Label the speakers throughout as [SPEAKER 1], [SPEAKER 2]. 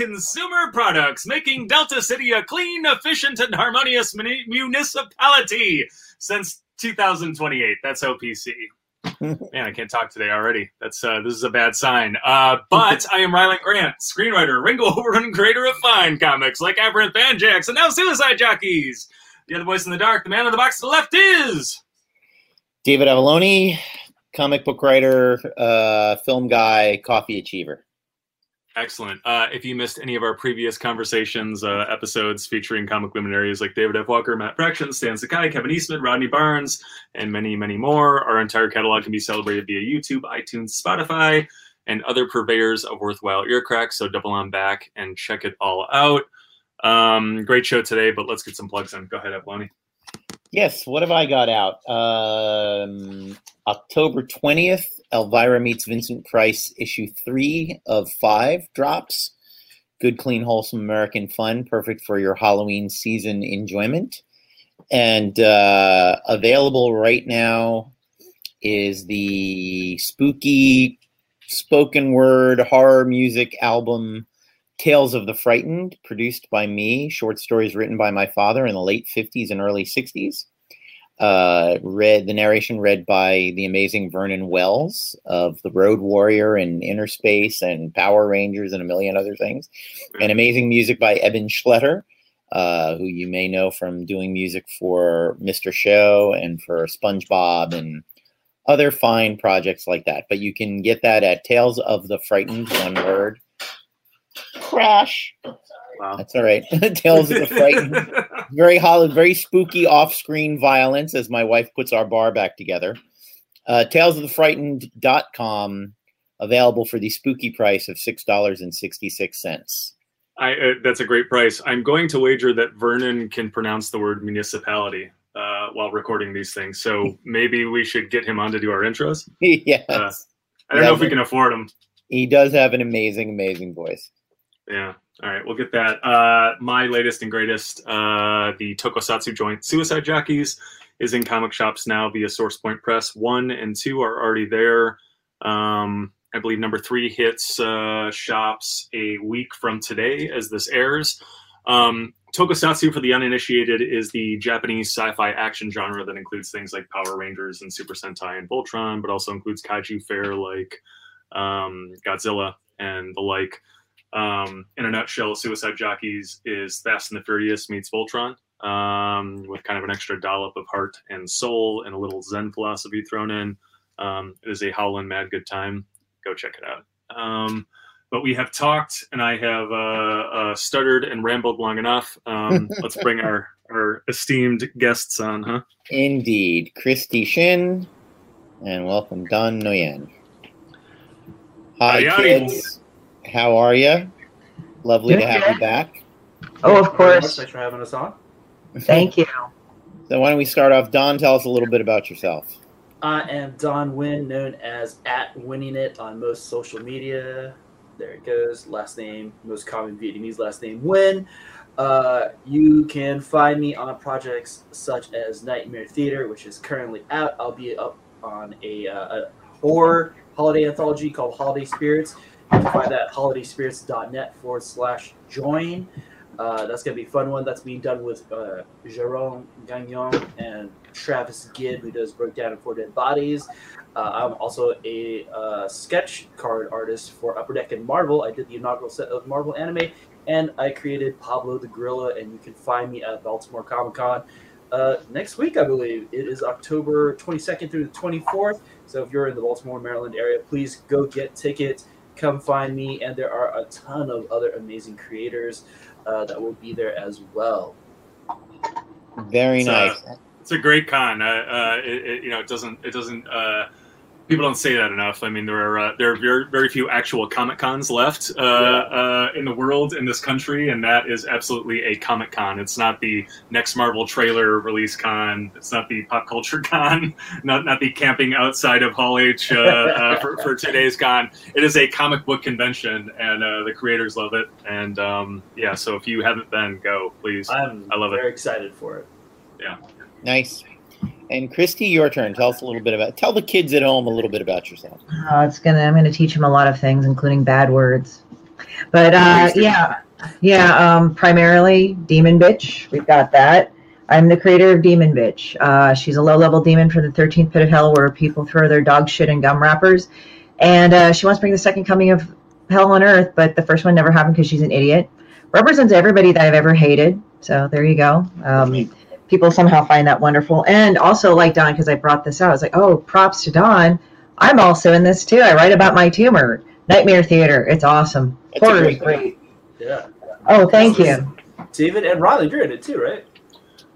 [SPEAKER 1] Consumer Products, making Delta City a clean, efficient, and harmonious muni- municipality since 2028. That's OPC. Man, I can't talk today already. That's uh, this is a bad sign. Uh, but I am Rylend Grant, screenwriter, Ringo Overrun creator of fine comics like Aberrant Banjax and now Suicide Jockeys. The other voice in the dark, the man on the box to the left is
[SPEAKER 2] David Avallone, comic book writer, uh, film guy, coffee achiever.
[SPEAKER 1] Excellent. Uh, if you missed any of our previous conversations, uh, episodes featuring comic luminaries like David F. Walker, Matt Fraction, Stan Sakai, Kevin Eastman, Rodney Barnes, and many, many more, our entire catalog can be celebrated via YouTube, iTunes, Spotify, and other purveyors of worthwhile ear cracks. So double on back and check it all out. Um, great show today, but let's get some plugs in. Go ahead, Avallone.
[SPEAKER 2] Yes, what have I got out? Um, October 20th, Elvira Meets Vincent Price, issue three of five drops. Good, clean, wholesome American fun, perfect for your Halloween season enjoyment. And uh, available right now is the spooky spoken word horror music album Tales of the Frightened, produced by me, short stories written by my father in the late 50s and early 60s. Uh, read the narration read by the amazing Vernon Wells of The Road Warrior and Inner Space and Power Rangers and a million other things. And amazing music by Eben Schletter, uh, who you may know from doing music for Mr. Show and for SpongeBob and other fine projects like that. But you can get that at Tales of the Frightened, one word crash.
[SPEAKER 1] Wow.
[SPEAKER 2] That's all right. Tales of the Frightened. very hollow, very spooky off-screen violence as my wife puts our bar back together. Uh, Tales of the Frightened.com available for the spooky price of six dollars and sixty-six cents.
[SPEAKER 1] I, uh, that's a great price. I'm going to wager that Vernon can pronounce the word municipality uh, while recording these things. So maybe we should get him on to do our intros.
[SPEAKER 2] yes,
[SPEAKER 1] Uh, I don't know if we can afford him.
[SPEAKER 2] he does have an amazing, amazing voice.
[SPEAKER 1] Yeah. All right, we'll get that. Uh, my latest and greatest, uh, the Tokusatsu joint Suicide Jockeys, is in comic shops now via Source Point Press. One and two are already there. Um, I believe number three hits uh, shops a week from today as this airs. Um, Tokusatsu, for the uninitiated, is the Japanese sci-fi action genre that includes things like Power Rangers and Super Sentai and Voltron, but also includes kaiju fare like um, Godzilla and the like. Um, in a nutshell, Suicide Jockeys is Fast and the Furious meets Voltron, um, with kind of an extra dollop of heart and soul and a little Zen philosophy thrown in. Um, it is a howlin' mad good time. Go check it out. Um, but we have talked, and I have uh, uh, stuttered and rambled long enough. Um, let's bring our our esteemed guests on, huh?
[SPEAKER 2] Indeed, Christie Shinn, and welcome Don Nguyen. Hi,
[SPEAKER 1] Howdy,
[SPEAKER 2] kids. How are you? Lovely to have you back.
[SPEAKER 3] Oh, of course.
[SPEAKER 4] Thanks for having us on.
[SPEAKER 3] Thank you.
[SPEAKER 2] So why don't we start off? Don, tell us a little bit about yourself.
[SPEAKER 4] I am Don Nguyen, known as at Winning It on most social media. There it goes. Last name, most common Vietnamese last name, Nguyen. Uh, you can find me on projects such as Nightmare Theater, which is currently out. I'll be up on a, uh, a horror holiday anthology called Holiday Spirits. Find that at holidayspirits.net forward slash join. Uh, that's going to be a fun one. That's being done with uh, Jerome Gagnon and Travis Gibb, who does Broke Down and Four Dead Bodies. Uh, I'm also a uh, sketch card artist for Upper Deck and Marvel. I did the inaugural set of Marvel anime, and I created Pablo the Gorilla, and you can find me at Baltimore Comic Con uh, next week, I believe. It is October 22nd through the 24th. So if you're in the Baltimore, Maryland area, please go get tickets. Come find me, and there are a ton of other amazing creators uh, that will be there as well.
[SPEAKER 2] Very
[SPEAKER 1] It's, uh,
[SPEAKER 2] nice.
[SPEAKER 1] It's a great con. Uh, uh, it, it, you know, it doesn't. It doesn't. People don't say that enough. I mean, there are uh, there are very, very few actual comic cons left uh, uh, in the world in this country, and that is absolutely a comic con. It's not the next Marvel trailer release con. It's not the pop culture con. Not not the camping outside of Hall H uh, uh, for, for today's con. It is a comic book convention, and uh, the creators love it. And um, yeah, so if you haven't been, go please.
[SPEAKER 4] I'm
[SPEAKER 1] I love it.
[SPEAKER 4] very excited for it. Yeah.
[SPEAKER 2] Nice. And Christie, your turn. Tell us a little bit about. Tell the kids at home a little bit about yourself.
[SPEAKER 3] Oh, it's gonna. I'm gonna teach them a lot of things, including bad words. But uh, yeah, yeah. Um, primarily demon bitch. We've got that. I'm the creator of Demon Bitch. Uh, she's a low-level demon for the 13th pit of hell, where people throw their dog shit in gum wrappers, and uh, she wants to bring the second coming of hell on earth. But the first one never happened because she's an idiot. Represents everybody that I've ever hated. So there you go. Um, people somehow find that wonderful. And also, like Don, because I brought this out, I was like, oh, props to Don. I'm also in this too. I write about my tumor. Nightmare Theater. It's awesome.
[SPEAKER 2] That's a
[SPEAKER 3] Horror
[SPEAKER 2] great
[SPEAKER 3] is great.
[SPEAKER 4] Yeah.
[SPEAKER 3] Oh, thank you.
[SPEAKER 4] David and Riley, you're in it too, right?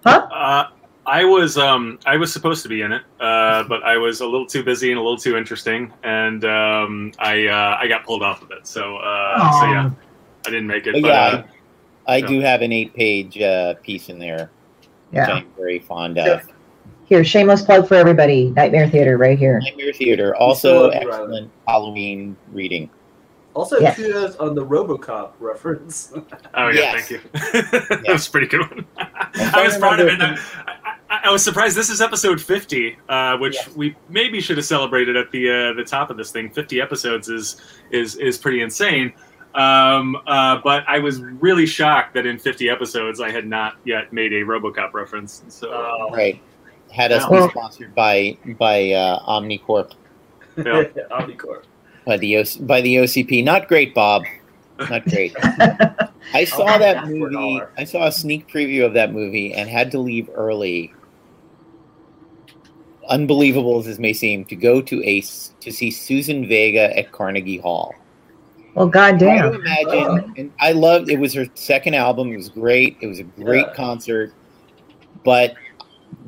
[SPEAKER 1] Uh, I was um, I was supposed to be in it, uh, but I was a little too busy and a little too interesting, and um, I uh, I got pulled off of it. So uh, so yeah, I didn't make it.
[SPEAKER 2] But
[SPEAKER 1] But,
[SPEAKER 2] yeah,
[SPEAKER 1] uh,
[SPEAKER 2] I
[SPEAKER 1] Yeah.
[SPEAKER 2] do have an eight-page uh, piece in there, which
[SPEAKER 3] Yeah.
[SPEAKER 2] I'm very fond of.
[SPEAKER 3] Here, shameless plug for everybody. Nightmare Theater right here.
[SPEAKER 2] Nightmare Theater, also
[SPEAKER 4] love you, Riley.
[SPEAKER 2] excellent Halloween reading.
[SPEAKER 4] Also,
[SPEAKER 3] Yes.
[SPEAKER 4] kudos on the RoboCop reference.
[SPEAKER 1] oh yeah,
[SPEAKER 2] Yes.
[SPEAKER 1] thank you. that was a pretty good one. I
[SPEAKER 2] I
[SPEAKER 1] was proud of it. I, I, I was surprised. This is episode fifty, uh, which
[SPEAKER 2] Yes.
[SPEAKER 1] we maybe should have celebrated at the uh, the top of this thing. Fifty episodes is is is pretty insane. Um, uh, but I was really shocked that in 50 episodes I had not yet made a RoboCop reference. So uh,
[SPEAKER 4] Oh,
[SPEAKER 2] Right. Had us
[SPEAKER 3] Well-
[SPEAKER 2] be sponsored by by uh, Omnicorp,
[SPEAKER 1] Yeah.
[SPEAKER 4] Omnicorp.
[SPEAKER 2] by the OC, by the OCP. Not great, Bob. Not great. I saw
[SPEAKER 4] I'll
[SPEAKER 2] that
[SPEAKER 4] have that for a
[SPEAKER 2] movie. I saw a sneak preview of that movie and had to leave early. Unbelievable as this may seem, to go to a s- to see Suzanne Vega at Carnegie Hall.
[SPEAKER 3] Well,
[SPEAKER 2] Try to
[SPEAKER 3] goddamn.
[SPEAKER 2] imagine, and I loved. It was her second album. It was great. It was a great
[SPEAKER 4] Yeah.
[SPEAKER 2] concert, but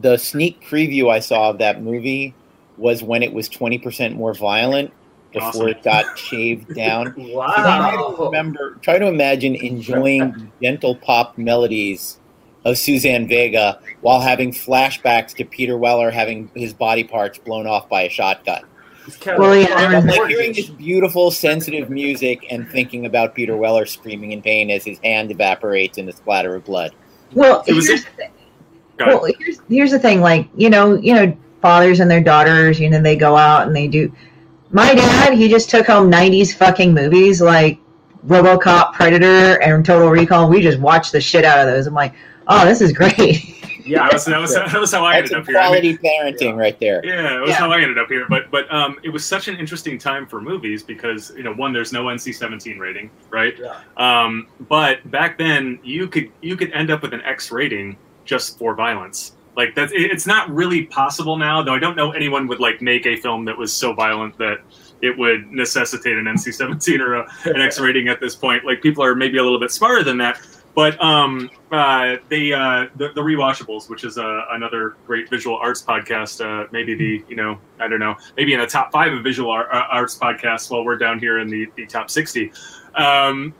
[SPEAKER 2] the sneak preview I saw of that movie was when it was twenty percent more violent before
[SPEAKER 1] Awesome.
[SPEAKER 2] it got shaved down. Try to
[SPEAKER 4] Wow.
[SPEAKER 2] remember, try to imagine enjoying the gentle pop melodies of Suzanne Vega while having flashbacks to Peter Weller having his body parts blown off by a shotgun.
[SPEAKER 4] It's
[SPEAKER 3] Well, yeah, I
[SPEAKER 2] I'm like hearing this beautiful, sensitive music and thinking about Peter Weller screaming in pain as his hand evaporates in a splatter of blood.
[SPEAKER 3] Well,
[SPEAKER 1] It was-
[SPEAKER 3] here's, the thing. Well here's, here's the thing. Like, you know, you know, fathers and their daughters, you know, they go out and they do. My dad, he just took home 90s fucking movies like Robocop, Predator, and Total Recall. We just watched the shit out of those. I'm like, oh, this is great.
[SPEAKER 4] yeah.
[SPEAKER 1] that, was, that, was, that was how I
[SPEAKER 2] That's
[SPEAKER 1] ended up here. I mean,
[SPEAKER 2] quality parenting right there.
[SPEAKER 1] Yeah, it was
[SPEAKER 3] Yeah.
[SPEAKER 1] how I ended up here. But but um, it was such an interesting time for movies because you know one, there's no NC-17 rating, right?
[SPEAKER 4] Yeah.
[SPEAKER 1] Um, but back then you could you could end up with an X rating just for violence. Like that, it- it's not really possible now. Though I don't know anyone would like make a film that was so violent that it would necessitate an NC-17 or a, an X rating at this point. Like people are maybe a little bit smarter than that. But um, uh, they uh, the, the rewatchables, which is uh, another great visual arts podcast, uh, maybe the you know I don't know maybe in the top five of visual uh, arts podcasts, while we're down here in the, the top sixty. Um,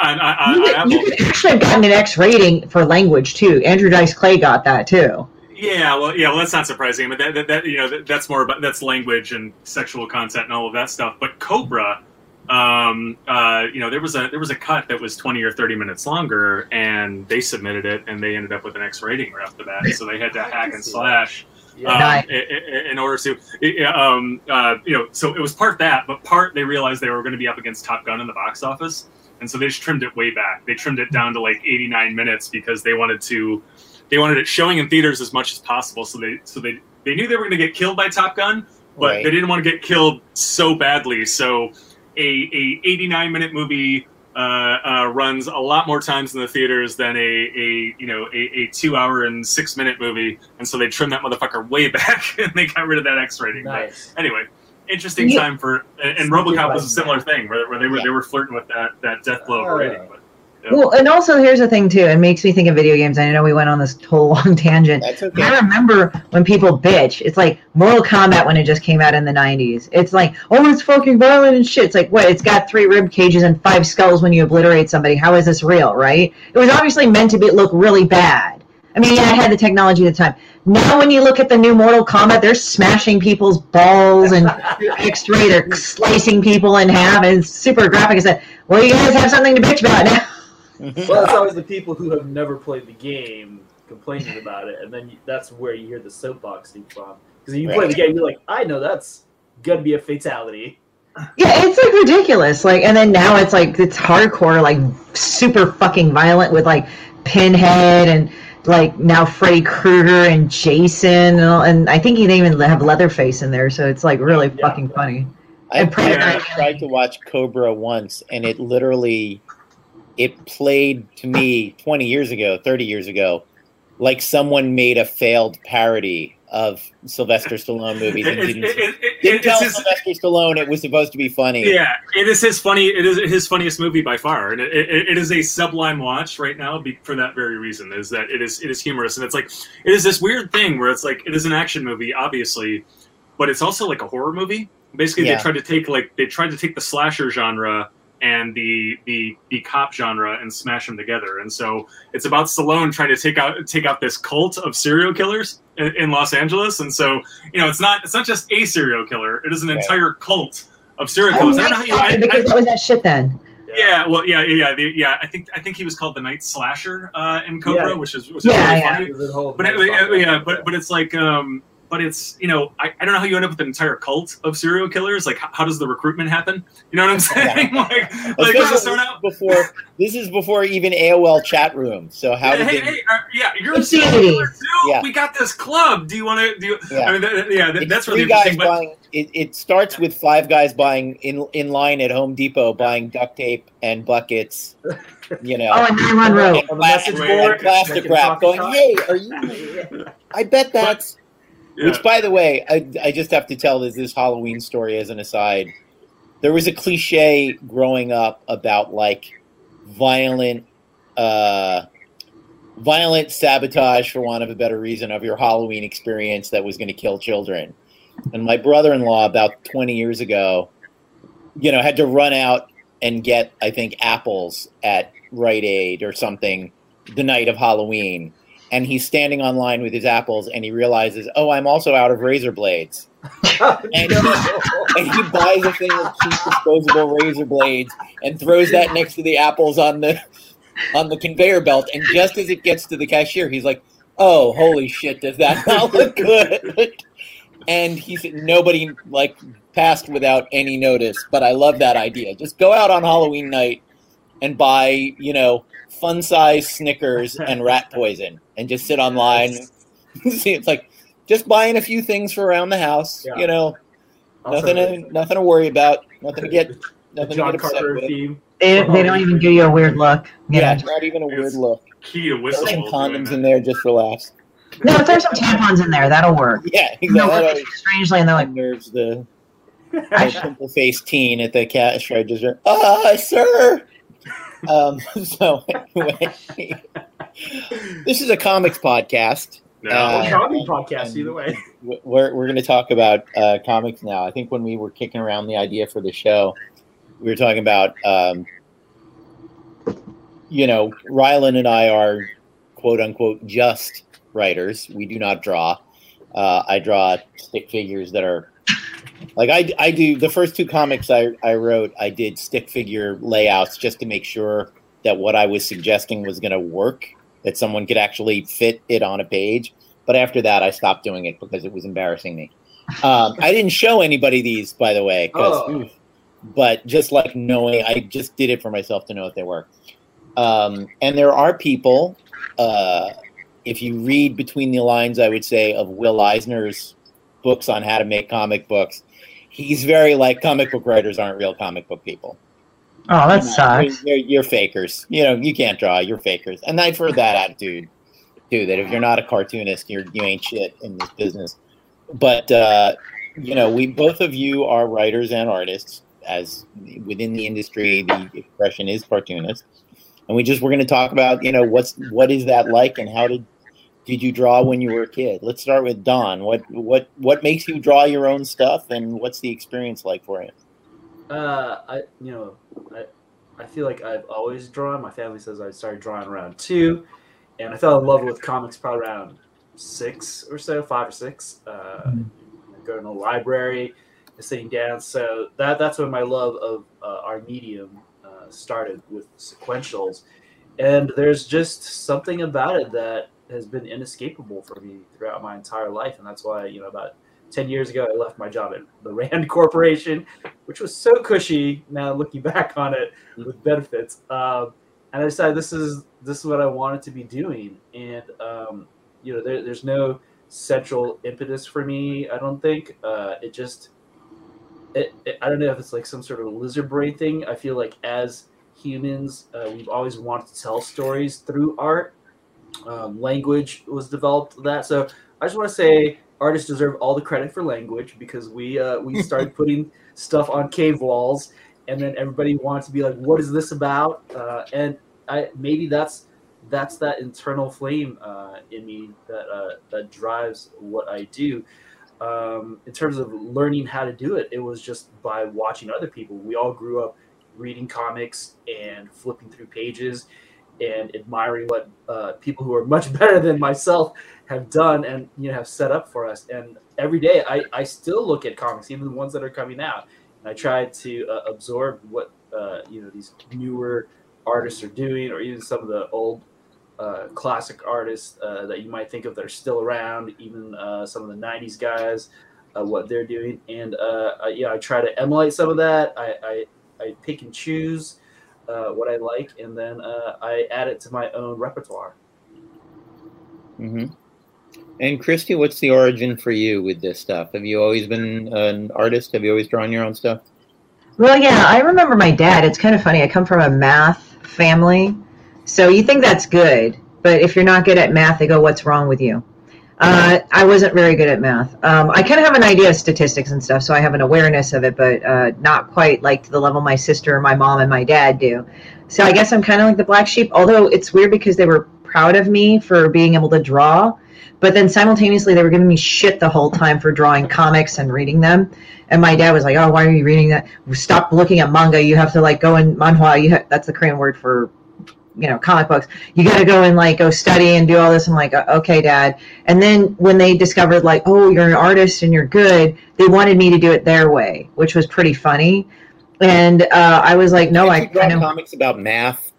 [SPEAKER 1] on, on, on
[SPEAKER 3] you,
[SPEAKER 1] Apple.
[SPEAKER 3] you could actually have gotten an X rating for language, too. Andrew Dice Clay got that, too.
[SPEAKER 1] Yeah, well, yeah, well, that's not surprising. But that, that, that you know, that, that's more about that's language and sexual content and all of that stuff. But Cobra, um, uh, you know, there was a there was a cut that was twenty or thirty minutes longer, and they submitted it, and they ended up with an X rating right off the bat. So they had to hack and slash
[SPEAKER 4] Yeah.
[SPEAKER 1] um,
[SPEAKER 3] Nice.
[SPEAKER 1] i- i- in order to, um, uh, you know, so it was part that, but part they realized they were going to be up against Top Gun in the box office, and so they just trimmed it way back. They trimmed it down to like 89 minutes because they wanted to, they wanted it showing in theaters as much as possible. So they, so they, they knew they were going to get killed by Top Gun, but
[SPEAKER 2] Right.
[SPEAKER 1] they didn't want to get killed so badly. So a, a 89 minute movie uh, uh, runs a lot more times in the theaters than a, a you know a, a two hour and six minute movie, and so they trimmed that motherfucker way back and they got rid of that X rating. But
[SPEAKER 4] Nice.
[SPEAKER 1] anyway, interesting
[SPEAKER 3] Yeah.
[SPEAKER 1] time for and, and RoboCop was a similar
[SPEAKER 4] that.
[SPEAKER 1] thing where, where they were
[SPEAKER 2] Yeah.
[SPEAKER 1] they were flirting with that that death blow
[SPEAKER 4] Oh,
[SPEAKER 1] rating.
[SPEAKER 4] yeah.
[SPEAKER 1] But
[SPEAKER 3] Well, and also here's the thing, too. It makes me think of video games. I know we went on this whole long tangent.
[SPEAKER 2] That's okay.
[SPEAKER 3] I remember when people bitch. It's like Mortal Kombat when it just came out in the '90s. It's like, oh, it's fucking violent and shit. It's like, what? It's got three rib cages and five skulls when you obliterate somebody. How is this real, right? It was obviously meant to be look really bad. I mean, yeah, I had the technology at the time. Now, when you look at the new Mortal Kombat, they're smashing people's balls and X-ray. They're slicing people in half, and it's super graphic. I said, well, you guys have something to bitch about now.
[SPEAKER 4] Well, it's always the people who have never played the game complaining about it, and then you, that's where you hear the soapboxing from. Because you play the game, you're like, I know that's gonna be a fatality.
[SPEAKER 3] Yeah, it's like ridiculous. Like, and then now it's like it's hardcore, like super fucking violent with like Pinhead and like now Freddy Krueger and Jason, and, all, and I think he didn't even have Leatherface in there, so it's like really
[SPEAKER 4] Yeah.
[SPEAKER 3] fucking funny.
[SPEAKER 2] I, I tried to watch Cobra once, and it literally it played to me 20 years ago, 30 years ago, like someone made a failed parody of Sylvester Stallone movies and
[SPEAKER 1] It-
[SPEAKER 2] didn't,
[SPEAKER 1] it- it-
[SPEAKER 2] didn't tell
[SPEAKER 1] his-
[SPEAKER 2] Sylvester Stallone it was supposed to be funny.
[SPEAKER 1] Yeah, it is his funny. It is his funniest movie by far, and it, is a sublime watch right now be, for that very reason. Is that it is it is humorous, and it's like it is this weird thing where it's like it is an action movie, obviously, but it's also like a horror movie. Basically,
[SPEAKER 2] Yeah.
[SPEAKER 1] they tried to take like they tried to take the slasher genre and the the the cop genre and smash them together. And so it's about Stallone trying to take out take out this cult of serial killers in, in Los Angeles. And so you know, it's not it's not just a serial killer; it is an
[SPEAKER 2] Right.
[SPEAKER 1] entire cult of serial
[SPEAKER 3] Oh,
[SPEAKER 1] killers. I don't know how you. I, I,
[SPEAKER 3] because that was that shit then.
[SPEAKER 1] yeah, well, yeah, yeah, yeah, the, yeah. I think I think he was called the Night Slasher uh, in Cobra,
[SPEAKER 4] Yeah.
[SPEAKER 1] which is which is
[SPEAKER 3] Yeah,
[SPEAKER 1] really
[SPEAKER 3] yeah.
[SPEAKER 1] funny. But it, yeah, yeah, but but it's like, um, but it's you know, I, I don't know how you end up with an entire cult of serial killers. Like, how, how does the recruitment happen? You know what I'm saying? like, like this is out.
[SPEAKER 2] before this is before even AOL chat room. So how
[SPEAKER 1] Hey,
[SPEAKER 2] did
[SPEAKER 1] hey,
[SPEAKER 2] they?
[SPEAKER 1] hey, uh, yeah, you're a serial killer too.
[SPEAKER 2] Yeah.
[SPEAKER 1] We got this club. Do you want to? Do you?
[SPEAKER 2] Yeah.
[SPEAKER 1] I mean, th- yeah, th-
[SPEAKER 2] It's
[SPEAKER 1] that's really
[SPEAKER 2] three guys
[SPEAKER 1] interesting. But
[SPEAKER 2] buying. It, it starts with five guys buying in in line at Home Depot, buying duct tape and buckets. You know,
[SPEAKER 3] Oh, and 911 Road.
[SPEAKER 2] and
[SPEAKER 4] On the
[SPEAKER 2] plastic,
[SPEAKER 4] message
[SPEAKER 1] board,
[SPEAKER 2] plastic wrap. Going, hey, are you? I bet that's.
[SPEAKER 1] Yeah.
[SPEAKER 2] Which, by the way, I, I just have to tell this this Halloween story as an aside. There was a cliche growing up about like violent, uh, violent sabotage, for want of a better reason, of your Halloween experience that was going to kill children. And my brother-in-law, about twenty years ago, you know, had to run out and get, I think, apples at Rite Aid or something the night of Halloween and he's standing online with his apples and he realizes, oh, I'm also out of razor blades. And he, and he buys a thing of cheap disposable razor blades and throws that next to the apples on the on the conveyor belt. And just as it gets to the cashier, he's like, oh, holy shit, does that not look good? And he said nobody like passed without any notice. But I love that idea. Just go out on Halloween night and buy, you know, fun size Snickers and rat poison and just sit online. See, it's like just buying a few things for around the house.
[SPEAKER 4] Yeah.
[SPEAKER 2] You know,
[SPEAKER 4] Also,
[SPEAKER 2] nothing to, nothing to worry about. Nothing to get
[SPEAKER 4] the
[SPEAKER 2] nothing to get upset
[SPEAKER 4] Carter
[SPEAKER 2] with.
[SPEAKER 4] theme.
[SPEAKER 3] They, they don't even give you a weird look. You
[SPEAKER 2] Yeah,
[SPEAKER 3] know.
[SPEAKER 2] not even a weird
[SPEAKER 1] It's-
[SPEAKER 2] look.
[SPEAKER 1] Key to
[SPEAKER 2] Throw
[SPEAKER 1] whistle.
[SPEAKER 2] some condoms in there just for laughs.
[SPEAKER 3] No, if there's some tampons in there, that'll work.
[SPEAKER 2] Yeah, exactly.
[SPEAKER 3] look at you strangely, and they're like,
[SPEAKER 2] unnerves the, the
[SPEAKER 3] I-
[SPEAKER 2] simple faced teen at the cash register. Ah, sir. Um, so anyway, this is a comics podcast.
[SPEAKER 1] No.
[SPEAKER 2] Uh, and-
[SPEAKER 4] podcast, either way.
[SPEAKER 2] We're we're going to talk about uh, comics now. I think when we were kicking around the idea for the show, we were talking about, um, you know, Rylend and I are quote unquote just writers. We do not draw. Uh, I draw stick figures that are like I, I do the first two comics I, I wrote. I did stick figure layouts just to make sure that what I was suggesting was going to work, that someone could actually fit it on a page. But after that, I stopped doing it because it was embarrassing me. Um, I didn't show anybody these, by the way,
[SPEAKER 4] Oh.
[SPEAKER 2] but just like knowing, I just did it for myself to know what they were. Um, and there are people, uh, if you read between the lines, I would say, of Will Eisner's books on how to make comic books, he's very like comic book writers aren't real comic book people.
[SPEAKER 3] oh, that
[SPEAKER 2] You know,
[SPEAKER 3] sucks.
[SPEAKER 2] You're, you're fakers. You know, you can't draw. You're fakers. And I've heard that attitude too. That if you're not a cartoonist, you're you ain't shit in this business. But uh, you know, we both of you are writers and artists. As within the industry, the expression is cartoonist. And we just we're going to talk about you know what's what is that like and how did did you draw when you were a kid? Let's start with Don. What what what makes you draw your own stuff, and what's the experience like for you?
[SPEAKER 4] Uh, I you know, I, I feel like I've always drawn. My family says I started drawing around two, and I fell in love with comics probably around six or so, five or six. Uh, going to the library, and sitting down. So that that's when my love of uh, our medium uh, started with sequentials, and there's just something about it that has been inescapable for me throughout my entire life, and that's why you know about ten years ago I left my job at the Rand Corporation, which was so cushy. Now looking back on it with benefits, um, and I decided this is this is what I wanted to be doing, and um, you know there, there's no central impetus for me. I don't think uh, it just. It, it, I don't know if it's like some sort of lizard brain thing. I feel like as humans, uh, we've always wanted to tell stories through art. Um, language was developed that. So I just want to say artists deserve all the credit for language because we uh, we started putting stuff on cave walls, and then everybody wanted to be like, "What is this about?" Uh, and I maybe that's that's that internal flame uh, in me that uh, that drives what I do. Um, in terms of learning how to do it, it was just by watching other people. We all grew up reading comics and flipping through pages and admiring what uh, people who are much better than myself have done and you know have set up for us. And every day, I, I still look at comics, even the ones that are coming out, and I try to uh, absorb what uh, you know these newer artists are doing, or even some of the old uh, classic artists uh, that you might think of that are still around, even uh, some of the '90s guys, what they're doing. And yeah, I try to emulate some of that. I, I I pick and choose uh, what I like, and then uh, I add it to my own repertoire.
[SPEAKER 2] Mm-hmm. And Christie, what's the origin for you with this stuff? Have you always been an artist? Have you always drawn your own stuff?
[SPEAKER 3] Well, yeah, I remember my dad. It's kind of funny. I come from a math family, so you think that's good, but if you're not good at math, they go, "What's wrong with you?" Uh, I wasn't very good at math. Um, I kind of have an idea of statistics and stuff, so I have an awareness of it, but uh, not quite like to the level my sister, my mom, and my dad do. So I guess I'm kind of like the black sheep. Although it's weird because they were proud of me for being able to draw, but then simultaneously they were giving me shit the whole time for drawing comics and reading them. And my dad was like, "Oh, why are you reading that? Stop looking at manga. You have to like go in manhwa. You ha- that's the Korean word for you know comic books you got to go and like go study and do all this. I'm like okay dad. And then when they discovered like oh you're an artist and you're good they wanted me to do it their way which was pretty funny. And uh, i was like no i
[SPEAKER 2] kind of comics about math?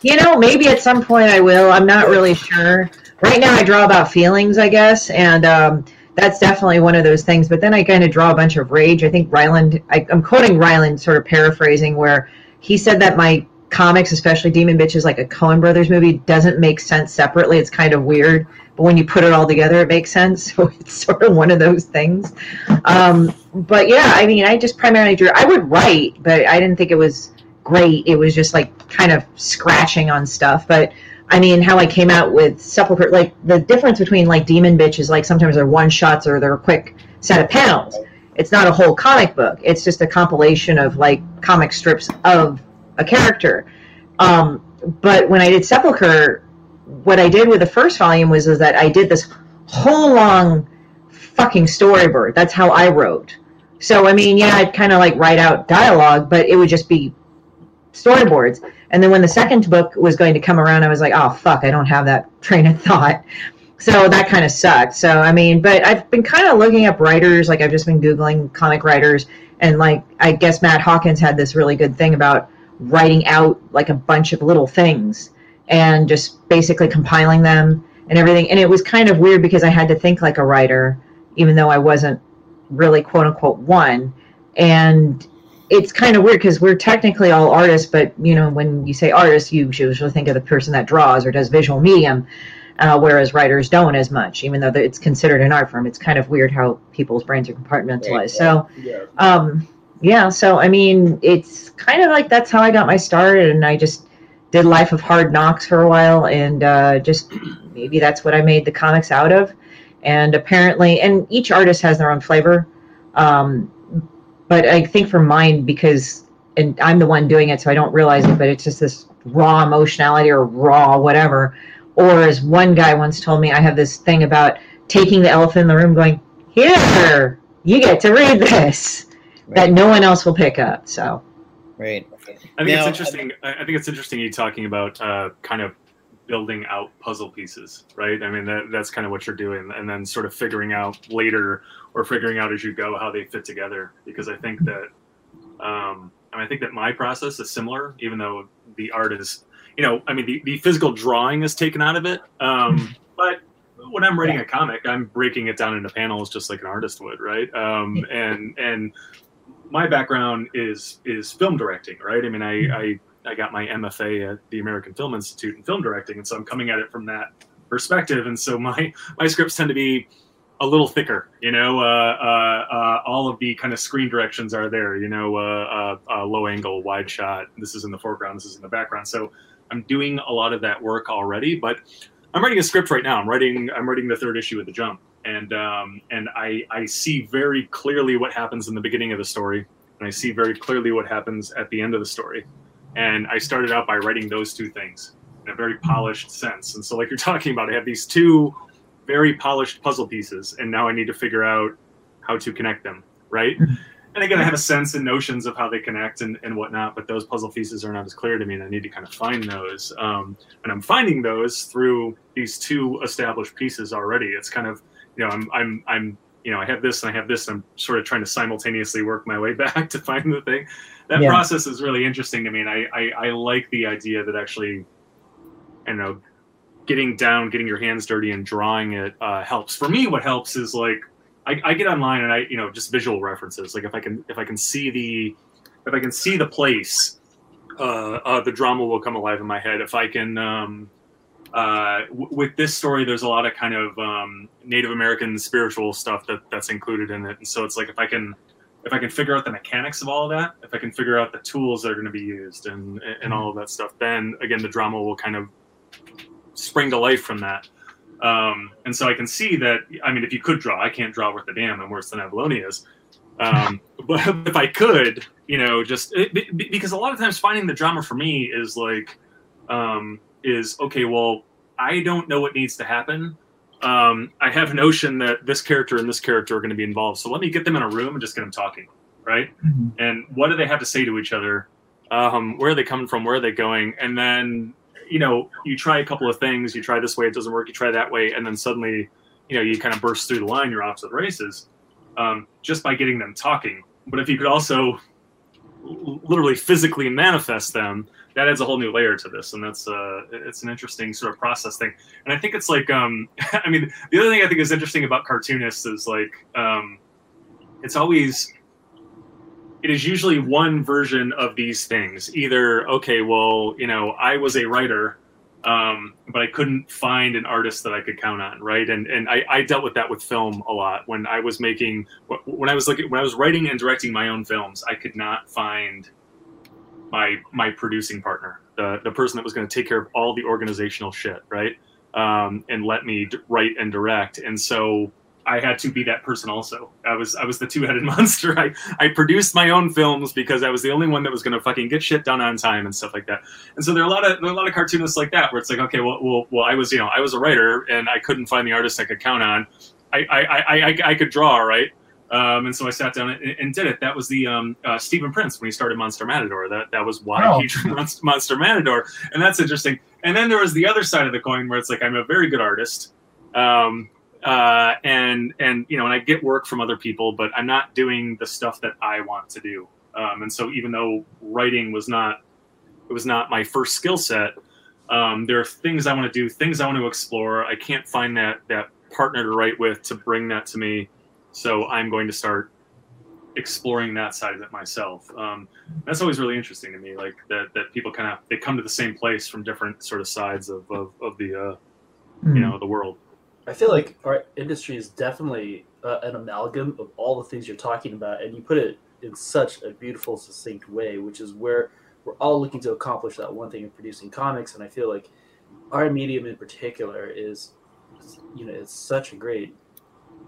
[SPEAKER 3] You know maybe at some point i will. I'm not really sure. Right now i draw about feelings i guess and um, that's definitely one of those things. But then i kind of draw a bunch of rage. I think Rylend I, i'm quoting Rylend sort of paraphrasing where he said that my comics, especially Demon Bitch, is like a Coen Brothers movie, doesn't make sense separately. It's kind of weird, but when you put it all together, it makes sense. So it's sort of one of those things. Um, but yeah, I mean, I just primarily drew. I would write, but I didn't think it was great. It was just like kind of scratching on stuff. But I mean, how I came out with Sepulcher, like the difference between like Demon Bitch is like sometimes they're one shots or they're a quick set of panels. It's not a whole comic book. It's just a compilation of like comic strips of a character. Um, but when I did Sepulcher, what I did with the first volume was is that I did this whole long fucking storyboard. That's how I wrote. So I mean, yeah, I'd kind of like write out dialogue, but it would just be storyboards. And then when the second book was going to come around, I was like, oh fuck, I don't have that train of thought. So that kind of sucked. So I mean, but I've been kind of looking up writers. Like I've just been googling comic writers, and like I guess Matt Hawkins had this really good thing about writing out like a bunch of little things and just basically compiling them and everything. And it was kind of weird because I had to think like a writer, even though I wasn't really quote unquote one. And it's kind of weird because we're technically all artists, but you know, when you say artist, you usually think of the person that draws or does visual medium, uh, whereas writers don't as much, even though it's considered an art form. It's kind of weird how people's brains are compartmentalized. So, um, yeah, so I mean, it's kind of like that's how I got my start, and I just did Life of Hard Knocks for a while, and uh, just maybe that's what I made the comics out of. And apparently, and each artist has their own flavor. Um, but I think for mine, because and I'm the one doing it, so I don't realize it, but it's just this raw emotionality or raw whatever. Or as one guy once told me, I have this thing about taking the elephant in the room, going, "Here, you get to read this." That no one else will pick up. So,
[SPEAKER 2] right.
[SPEAKER 1] I think now, it's interesting. I, I think it's interesting you talking about uh, kind of building out puzzle pieces, right? I mean, that, that's kind of what you're doing, and then sort of figuring out later or figuring out as you go how they fit together. Because I think that, um, I, mean, I think that my process is similar, even though the art is you know, I mean, the, the physical drawing is taken out of it. Um, but when I'm writing a comic, I'm breaking it down into panels just like an artist would, right? Um, and and my background is is film directing, right? I mean, I, I I got my MFA at the American Film Institute in film directing, and so I'm coming at it from that perspective. And so my my scripts tend to be a little thicker, you know. Uh, uh, uh, all of the kind of screen directions are there, you know, uh, uh, uh, low angle, wide shot. This is in the foreground. This is in the background. So I'm doing a lot of that work already, but I'm writing a script right now. I'm writing I'm writing the third issue of the Jump, and um, and I I see very clearly what happens in the beginning of the story, and I see very clearly what happens at the end of the story. And I started out by writing those two things in a very polished sense. And so, like you're talking about, I have these two very polished puzzle pieces, and now I need to figure out how to connect them, right? and again, I have a sense and notions of how they connect and, and whatnot, but those puzzle pieces are not as clear to me, and I need to kind of find those. Um, and I'm finding those through these two established pieces already. It's kind of, you know, I'm, I'm, I'm, you know, I have this and I have this, and I'm sort of trying to simultaneously work my way back to find the thing. That yeah. process is really interesting to me, and I, I, I like the idea that actually, you know, getting down, getting your hands dirty, and drawing it uh, helps. For me, what helps is like I, I, get online and I, you know, just visual references. Like if I can, if I can see the, if I can see the place, uh, uh, the drama will come alive in my head. If I can, um, uh, w- with this story, there's a lot of kind of um, Native American spiritual stuff that that's included in it, and so it's like if I can, if I can figure out the mechanics of all of that, if I can figure out the tools that are going to be used and and all of that stuff, then again the drama will kind of spring to life from that. Um, and so I can see that. I mean, if you could draw, I can't draw worth a damn. I'm worse than Avallone is. Um, but if I could, you know, just it, because a lot of times finding the drama for me is like, um, is okay. Well, I don't know what needs to happen. Um, I have a notion that this character and this character are going to be involved. So let me get them in a room and just get them talking, right? Mm-hmm. And what do they have to say to each other? Um, where are they coming from? Where are they going? And then you know, you try a couple of things, you try this way, it doesn't work, you try that way, and then suddenly, you know, you kind of burst through the line, you're off to the races, um, just by getting them talking. But if you could also literally physically manifest them, that adds a whole new layer to this, and that's uh, it's an interesting sort of process thing. And I think it's like, um, I mean, the other thing I think is interesting about cartoonists is like, um, it's always it is usually one version of these things. Either, okay, well, you know, I was a writer, um, but I couldn't find an artist that I could count on, right? And and I, I dealt with that with film a lot when I was making when I was looking when I was writing and directing my own films. I could not find my my producing partner, the the person that was going to take care of all the organizational shit, right? Um, and let me write and direct. And so I had to be that person also. I was I was the two headed monster. I, I produced my own films because I was the only one that was going to fucking get shit done on time and stuff like that. And so there are a lot of there are a lot of cartoonists like that where it's like, okay, well, well, well I was you know I was a writer and I couldn't find the artist I could count on. I I I, I, I could draw right. Um, and so I sat down and, and did it. That was the um, uh, Steven Prince when he started Monster Matador. That that was why oh. he drew Monster, Monster Matador, and that's interesting. And then there was the other side of the coin where it's like I'm a very good artist, um, uh, and and you know, and I get work from other people, but I'm not doing the stuff that I want to do. Um, and so, even though writing was not it was not my first skill set, um, there are things I want to do, things I want to explore. I can't find that that partner to write with to bring that to me, so I'm going to start exploring that side of it myself. Um, that's always really interesting to me, like that that people kind of they come to the same place from different sort of sides of of, of the uh, mm-hmm. you know the world.
[SPEAKER 4] I feel like our industry is definitely uh, an amalgam of all the things you're talking about, and you put it in such a beautiful, succinct way, which is where we're all looking to accomplish that one thing in producing comics. And I feel like our medium in particular is, you know, it's such a great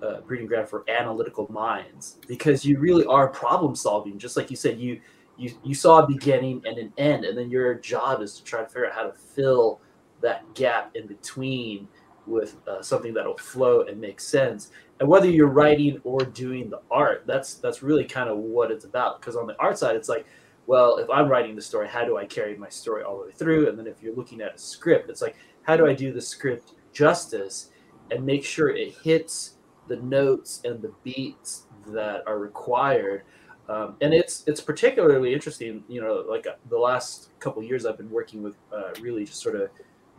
[SPEAKER 4] uh, breeding ground for analytical minds because you really are problem solving. Just like you said, you you you saw a beginning and an end, and then your job is to try to figure out how to fill that gap in between with uh, something that'll flow and make sense. And whether you're writing or doing the art, that's that's really kind of what it's about. Because on the art side, it's like, well, if I'm writing the story, how do I carry my story all the way through? And then if you're looking at a script, it's like, how do I do the script justice and make sure it hits the notes and the beats that are required Um, and it's it's particularly interesting. You know, like uh, the last couple years, I've been working with uh, really just sort of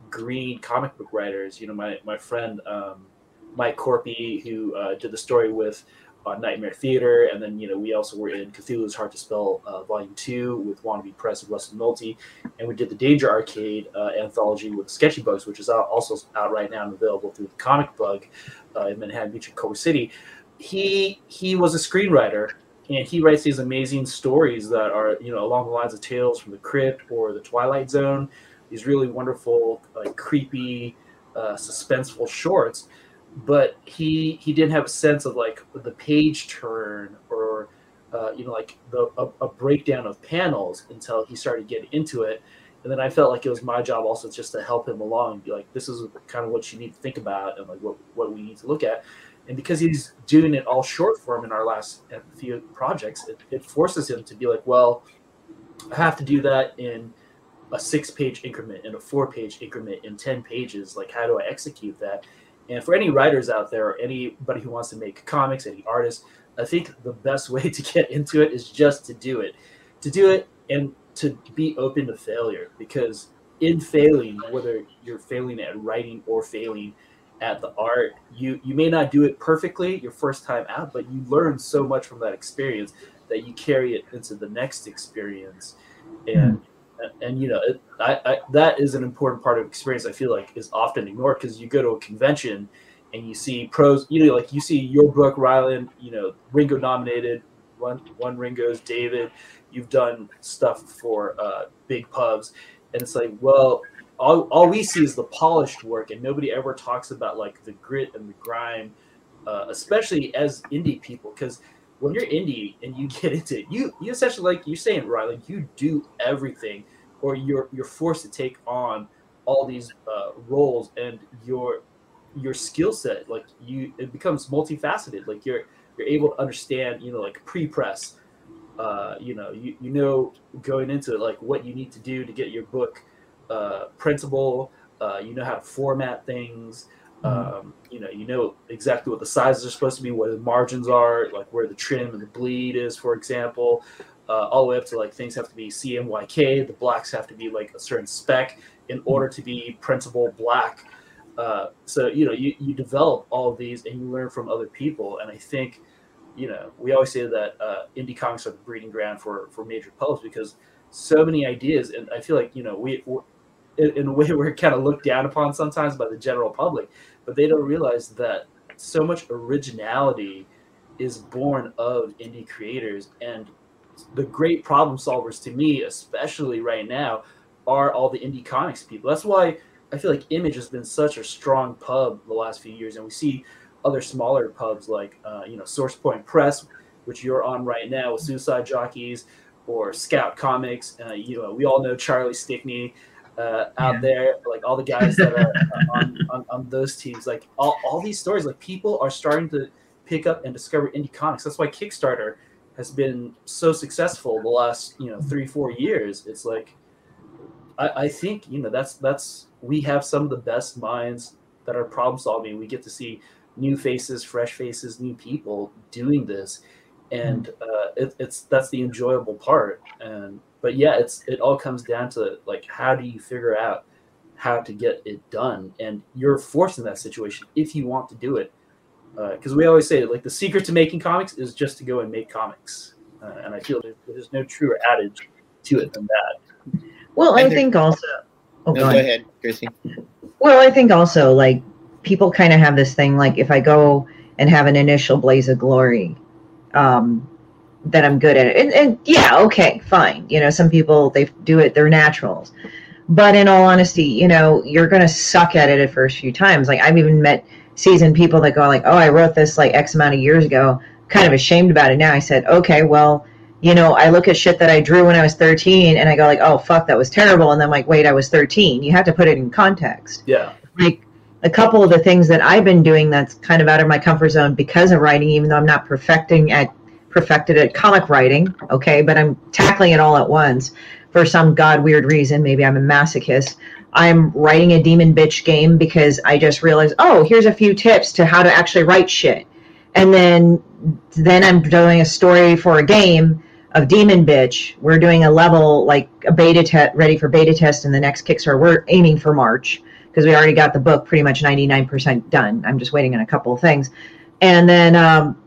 [SPEAKER 4] green comic book writers. You know, my my friend um, Mike Corpy, who uh, did the story with uh, Nightmare Theater, and then you know we also were in Cthulhu's Hard to Spell uh, Volume Two with Wannabe Press and Russell Nohelty, and we did the Danger Arcade uh, anthology with Sketchy Bugs, which is also out right now and available through the Comic Bug uh, in Manhattan Beach and Culver City. He he was a screenwriter, and he writes these amazing stories that are you know along the lines of Tales from the Crypt or the Twilight Zone. These really wonderful, like creepy, uh, suspenseful shorts but he he didn't have a sense of like the page turn or uh, you know like the a, a, breakdown of panels until he started getting into it and then i felt like it was my job also just to help him along be like this is kind of what you need to think about and like what, what we need to look at. And because he's doing it all short form in our last uh, few projects it, it forces him to be like well i have to do that in a six page increment in a four page increment in 10 pages. Like how do i execute that? And for any writers out there, or anybody who wants to make comics, any artist, I think the best way to get into it is just to do it, to do it, and to be open to failure. Because in failing, whether you're failing at writing or failing at the art, you you may not do it perfectly your first time out, but you learn so much from that experience that you carry it into the next experience. And mm and you know it, I, I, that is an important part of experience i feel like is often ignored because you go to a convention and you see pros you know like you see your book Rylend you know ringo nominated one one ringo's david you've done stuff for uh, big pubs and it's like well all, all we see is the polished work and nobody ever talks about like the grit and the grime uh, especially as indie people because when you're indie and you get into it, you you essentially like you're saying right, you do everything, or you're you're forced to take on all these uh, roles, and your your skill set like you it becomes multifaceted. Like you're you're able to understand, you know, like pre press. Uh, you know, you, you know going into it, like what you need to do to get your book uh, printable. Uh, you know how to format things. Mm-hmm. Um, you know, you know exactly what the sizes are supposed to be, where the margins are, like where the trim and the bleed is, for example, uh, all the way up to like things have to be CMYK, the blacks have to be like a certain spec in mm-hmm. order to be printable black. Uh, so you know, you, you develop all of these and you learn from other people, and I think, you know, we always say that uh, indie comics are the breeding ground for for major pubs because so many ideas, and I feel like you know we in a way we're kind of looked down upon sometimes by the general public but they don't realize that so much originality is born of indie creators and the great problem solvers to me especially right now are all the indie comics people. That's why i feel like image has been such a strong pub the last few years and we see other smaller pubs like uh, you know source point press which you're on right now with suicide jockeys or scout comics uh, you know we all know charlie stickney uh, out yeah. there, like all the guys that are on, on, on, those teams, like all, all these stories, like people are starting to pick up and discover indie comics. That's why Kickstarter has been so successful the last you know three four years. It's like I, I think you know that's that's we have some of the best minds that are problem solving. We get to see new faces, fresh faces, new people doing this, and uh, it, it's that's the enjoyable part. And but yeah, it's it all comes down to like how do you figure out how to get it done, and you're forced in that situation if you want to do it. Because uh, we always say like the secret to making comics is just to go and make comics, uh, and I feel there's no truer adage to it than that.
[SPEAKER 3] Well, I think also.
[SPEAKER 2] Oh, no, go, go ahead, Gracie.
[SPEAKER 3] Well, I think also like people kind of have this thing like if I go and have an initial blaze of glory, um, that I'm good at it. And, and yeah, okay, fine. You know, some people they do it; they're naturals. But in all honesty, you know, you're to suck at it at first few times. Like I've even met seasoned people that go like, "Oh, I wrote this like X amount of years ago." Kind of ashamed about it now. I said, "Okay, well." You know, I look at shit that I drew when I was 13 and I go like, "Oh fuck, that was terrible." And then like, "Wait, I was 13." You have to put it in context.
[SPEAKER 4] Yeah.
[SPEAKER 3] Like a couple of the things that I've been doing that's kind of out of my comfort zone because of writing, even though I'm not perfecting at perfected at comic writing, okay, but I'm tackling it all at once for some god weird reason. Maybe I'm a masochist. I'm writing a demon bitch game because I just realized, oh, here's a few tips to how to actually write shit. And then then I'm doing a story for a game of Demon Bitch. We're doing a level like a beta test, ready for beta test in the next Kickstarter. We're aiming for March because we already got the book pretty much 99% done. I'm just waiting on a couple of things, and then um,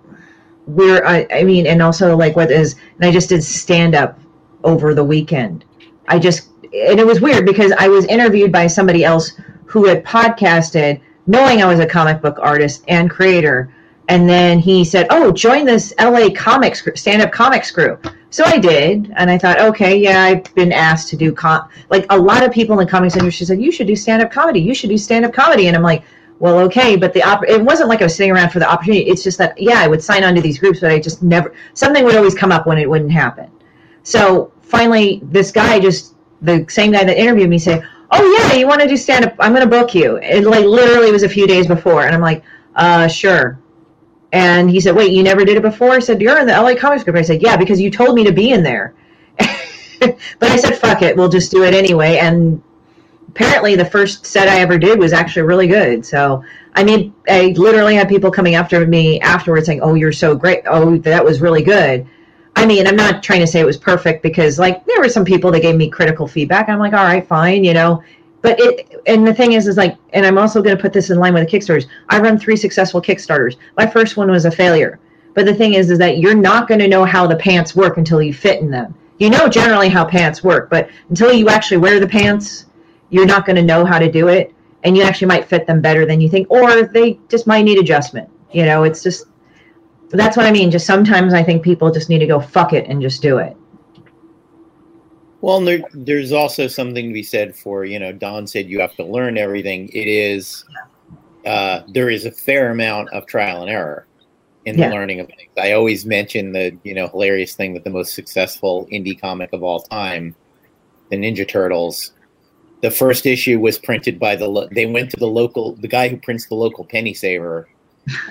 [SPEAKER 3] we're I, I mean, and also like what is, and I just did stand up over the weekend. I just and it was weird because I was interviewed by somebody else who had podcasted, knowing I was a comic book artist and creator and then he said, "Oh, join this LA comics stand-up comics group." So I did, and I thought, okay, yeah, I've been asked to do com- like a lot of people in the comics industry She said you should do stand-up comedy. You should do stand-up comedy, and I'm like, well, okay, but the op- it wasn't like I was sitting around for the opportunity. It's just that yeah, I would sign on to these groups, but I just never something would always come up when it wouldn't happen. So finally, this guy just the same guy that interviewed me said, "Oh yeah, you want to do stand-up? I'm going to book you." It like literally was a few days before, and I'm like, uh, sure. And he said, Wait, you never did it before? I said, You're in the LA Comics Group. I said, Yeah, because you told me to be in there. but I said, Fuck it, we'll just do it anyway. And apparently, the first set I ever did was actually really good. So, I mean, I literally had people coming after me afterwards saying, Oh, you're so great. Oh, that was really good. I mean, I'm not trying to say it was perfect because, like, there were some people that gave me critical feedback. I'm like, all right, fine, you know but it and the thing is is like and i'm also going to put this in line with the kickstarters. I run three successful kickstarters. My first one was a failure. But the thing is is that you're not going to know how the pants work until you fit in them. You know generally how pants work but until you actually wear the pants you're not going to know how to do it and you actually might fit them better than you think or they just might need adjustment you know? It's just that's what i mean. Just sometimes i think people just need to go fuck it and just do it
[SPEAKER 2] well, there, there's also something to be said for you know. Don said you have to learn everything. It is uh, there is a fair amount of trial and error in the yeah. learning of things. I always mention the you know hilarious thing that the most successful indie comic of all time, the Ninja Turtles, the first issue was printed by the they went to the local the guy who prints the local penny saver,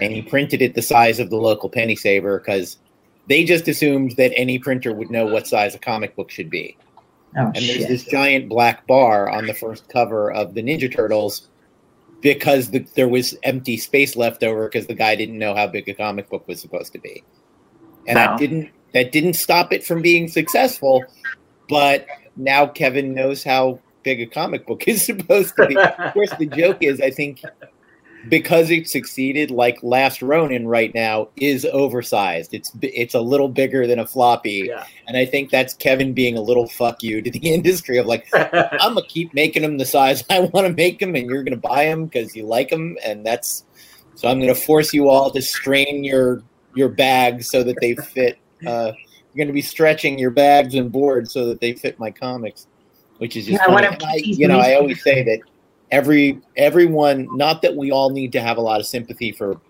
[SPEAKER 2] and he printed it the size of the local penny saver because they just assumed that any printer would know what size a comic book should be. Oh, and there's this giant black bar on the first cover of the Ninja Turtles because the, there was empty space left over because the guy didn't know how big a comic book was supposed to be. And wow. that didn't that didn't stop it from being successful, but now Kevin knows how big a comic book is supposed to be. of course, the joke is I think because it succeeded, like Last Ronin right now is oversized. It's it's a little bigger than a floppy, yeah. and I think that's Kevin being a little fuck you to the industry of like I'm gonna keep making them the size I want to make them, and you're gonna buy them because you like them, and that's so I'm gonna force you all to strain your your bags so that they fit. Uh, you're gonna be stretching your bags and boards so that they fit my comics, which is just yeah, I, you know I always say that every everyone not that we all need to have a lot of sympathy for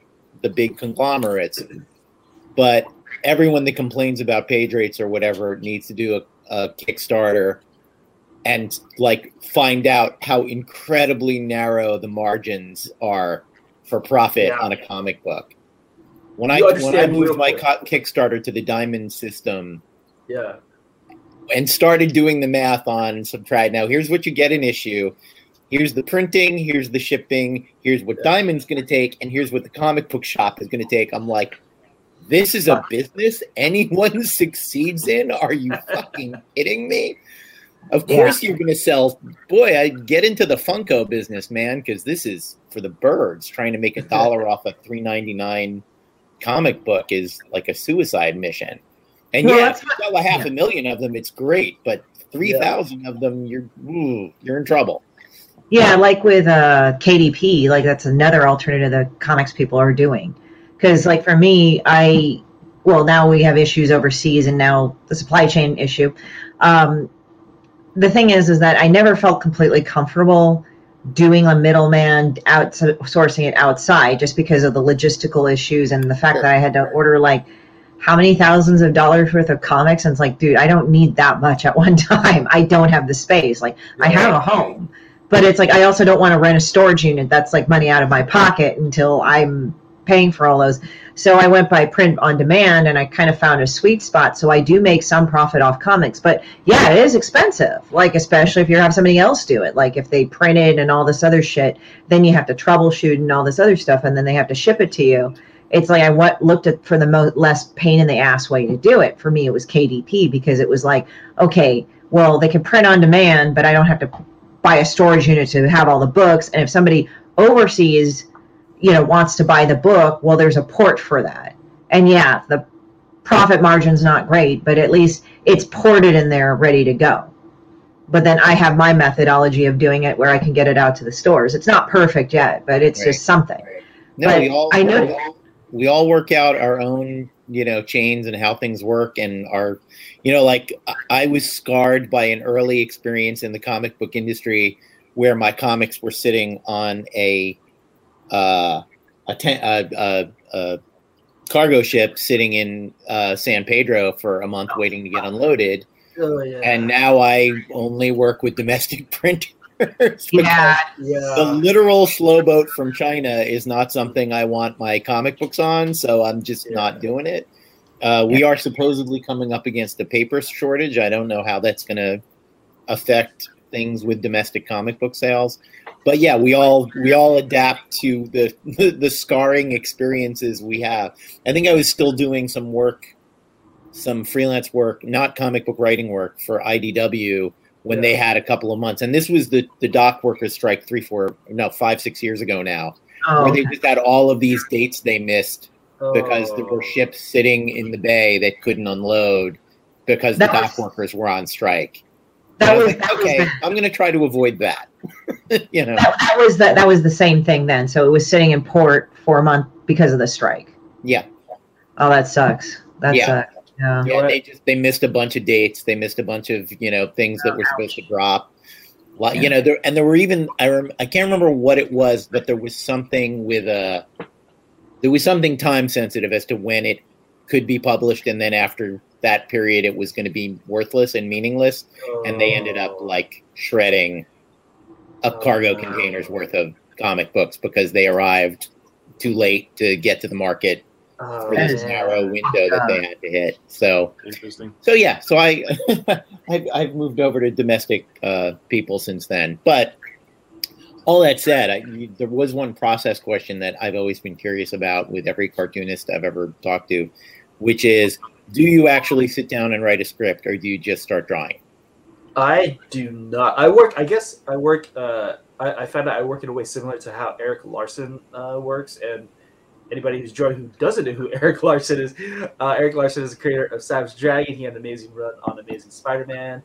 [SPEAKER 2] the big conglomerates but everyone that complains about page rates or whatever needs to do a, a kickstarter and like find out how incredibly narrow the margins are for profit yeah. on a comic book. When you i when i moved my kickstarter to the diamond system
[SPEAKER 4] yeah.
[SPEAKER 2] and started doing the math on subtract. Now here's what you get an issue here's the printing, here's the shipping, here's what Diamond's going to take, and here's what the comic book shop is going to take. I'm like, this is a business anyone succeeds in? Are you fucking kidding me? Of course yeah. you're going to sell. Boy, I get into the Funko business, man, because this is for the birds. Trying to make a dollar off a three ninety nine comic book is like a suicide mission. And well, yeah, if you sell a half yeah. a million of them, it's great. But three thousand yeah. of them, you're ooh, you're in trouble.
[SPEAKER 3] Yeah, like with uh, KDP, like that's another alternative that comics people are doing. Because, like for me, I well now we have issues overseas, and now the supply chain issue. Um, the thing is, is that I never felt completely comfortable doing a middleman outsourcing it outside, just because of the logistical issues and the fact that I had to order like how many thousands of dollars worth of comics. And it's like dude i don't need that much at one time. I don't have the space. Like i have a home but it's like I also don't want to rent a storage unit. That's like money out of my pocket until I'm paying for all those. So I went by print on demand and I kind of found a sweet spot. So I do make some profit off comics. But yeah, it is expensive. Like, especially if you have somebody else do it. Like, if they print it and all this other shit, then you have to troubleshoot and all this other stuff. And then they have to ship it to you. it's like I went, looked at for the mo- less pain in the ass way to do it. For me, it was KDP because it was like, okay, well, they can print on demand, but I don't have to buy a storage unit to have all the books. And if somebody overseas, you know, wants to buy the book, well, there's a port for that. And yeah, the profit margin's not great, but at least it's ported in there ready to go. But then I have my methodology of doing it where I can get it out to the stores. It's not perfect yet, but it's
[SPEAKER 2] Right.
[SPEAKER 3] just something.
[SPEAKER 2] No,
[SPEAKER 3] But
[SPEAKER 2] we all
[SPEAKER 3] I know-
[SPEAKER 2] we all- we all work out our own, you know, chains and how things work, and our, you know, like I- was scarred by an early experience in the comic book industry where my comics were sitting on a, uh, a, ten, a, a, a cargo ship sitting in uh, San Pedro for a month waiting to get unloaded,
[SPEAKER 4] Oh, yeah.
[SPEAKER 2] and now I only work with domestic printers.
[SPEAKER 3] Yeah,
[SPEAKER 2] the literal slow boat from China is not something I want my comic books on, so I'm just
[SPEAKER 4] Yeah.
[SPEAKER 2] not doing it. Uh, we are supposedly coming up against a paper shortage. I don't know how that's going to affect things with domestic comic book sales, but yeah, we all we all adapt to the the scarring experiences we have. I think I was still doing some work, some freelance work, not comic book writing work for IDW when they had a couple of months. And this was the the dock workers strike three, four, no, five, six years ago now,
[SPEAKER 3] Oh,
[SPEAKER 2] where they just had all of these dates they missed because there
[SPEAKER 4] Oh.
[SPEAKER 2] were ships sitting in the bay that couldn't unload because the
[SPEAKER 3] That
[SPEAKER 2] dock
[SPEAKER 3] was-
[SPEAKER 2] workers were on strike.
[SPEAKER 3] that
[SPEAKER 2] And I
[SPEAKER 3] was,
[SPEAKER 2] like,
[SPEAKER 3] that
[SPEAKER 2] okay,
[SPEAKER 3] the-
[SPEAKER 2] I'm going to try to avoid that. you know,
[SPEAKER 3] that, that was the, that was the same thing then. So it was sitting in port for a month because of the strike.
[SPEAKER 2] yeah,
[SPEAKER 3] Oh, that sucks. That
[SPEAKER 2] Yeah.
[SPEAKER 3] sucks. Yeah.
[SPEAKER 2] yeah. They just they missed a bunch of dates. They missed a bunch of you know things that were supposed to drop. Like you know, there and there were even I rem, I can't remember what it was, but there was something with a there was something time sensitive as to when it could be published, and then after that period, it was going to be worthless and meaningless, and they ended up
[SPEAKER 4] Oh.
[SPEAKER 2] like shredding a cargo
[SPEAKER 4] Oh.
[SPEAKER 2] container's worth of comic books because they arrived too late to get to the market
[SPEAKER 4] Oh,
[SPEAKER 2] for this
[SPEAKER 3] man.
[SPEAKER 2] narrow window that they had to hit. So
[SPEAKER 1] Interesting.
[SPEAKER 2] so yeah, so I I've, I've moved over to domestic uh, people since then. But all that said, I, there was one process question that I've always been curious about with every cartoonist I've ever talked to, which is, do you actually sit down and write a script, or do you just start drawing?
[SPEAKER 4] I do not. I work. I guess I work. Uh, I, I found out I work in a way similar to how Erik Larsen uh, works. And anybody who's joined who doesn't know who Erik Larsen is, uh, Erik Larsen is the creator of Savage Dragon. He had an amazing run on Amazing Spider-Man. And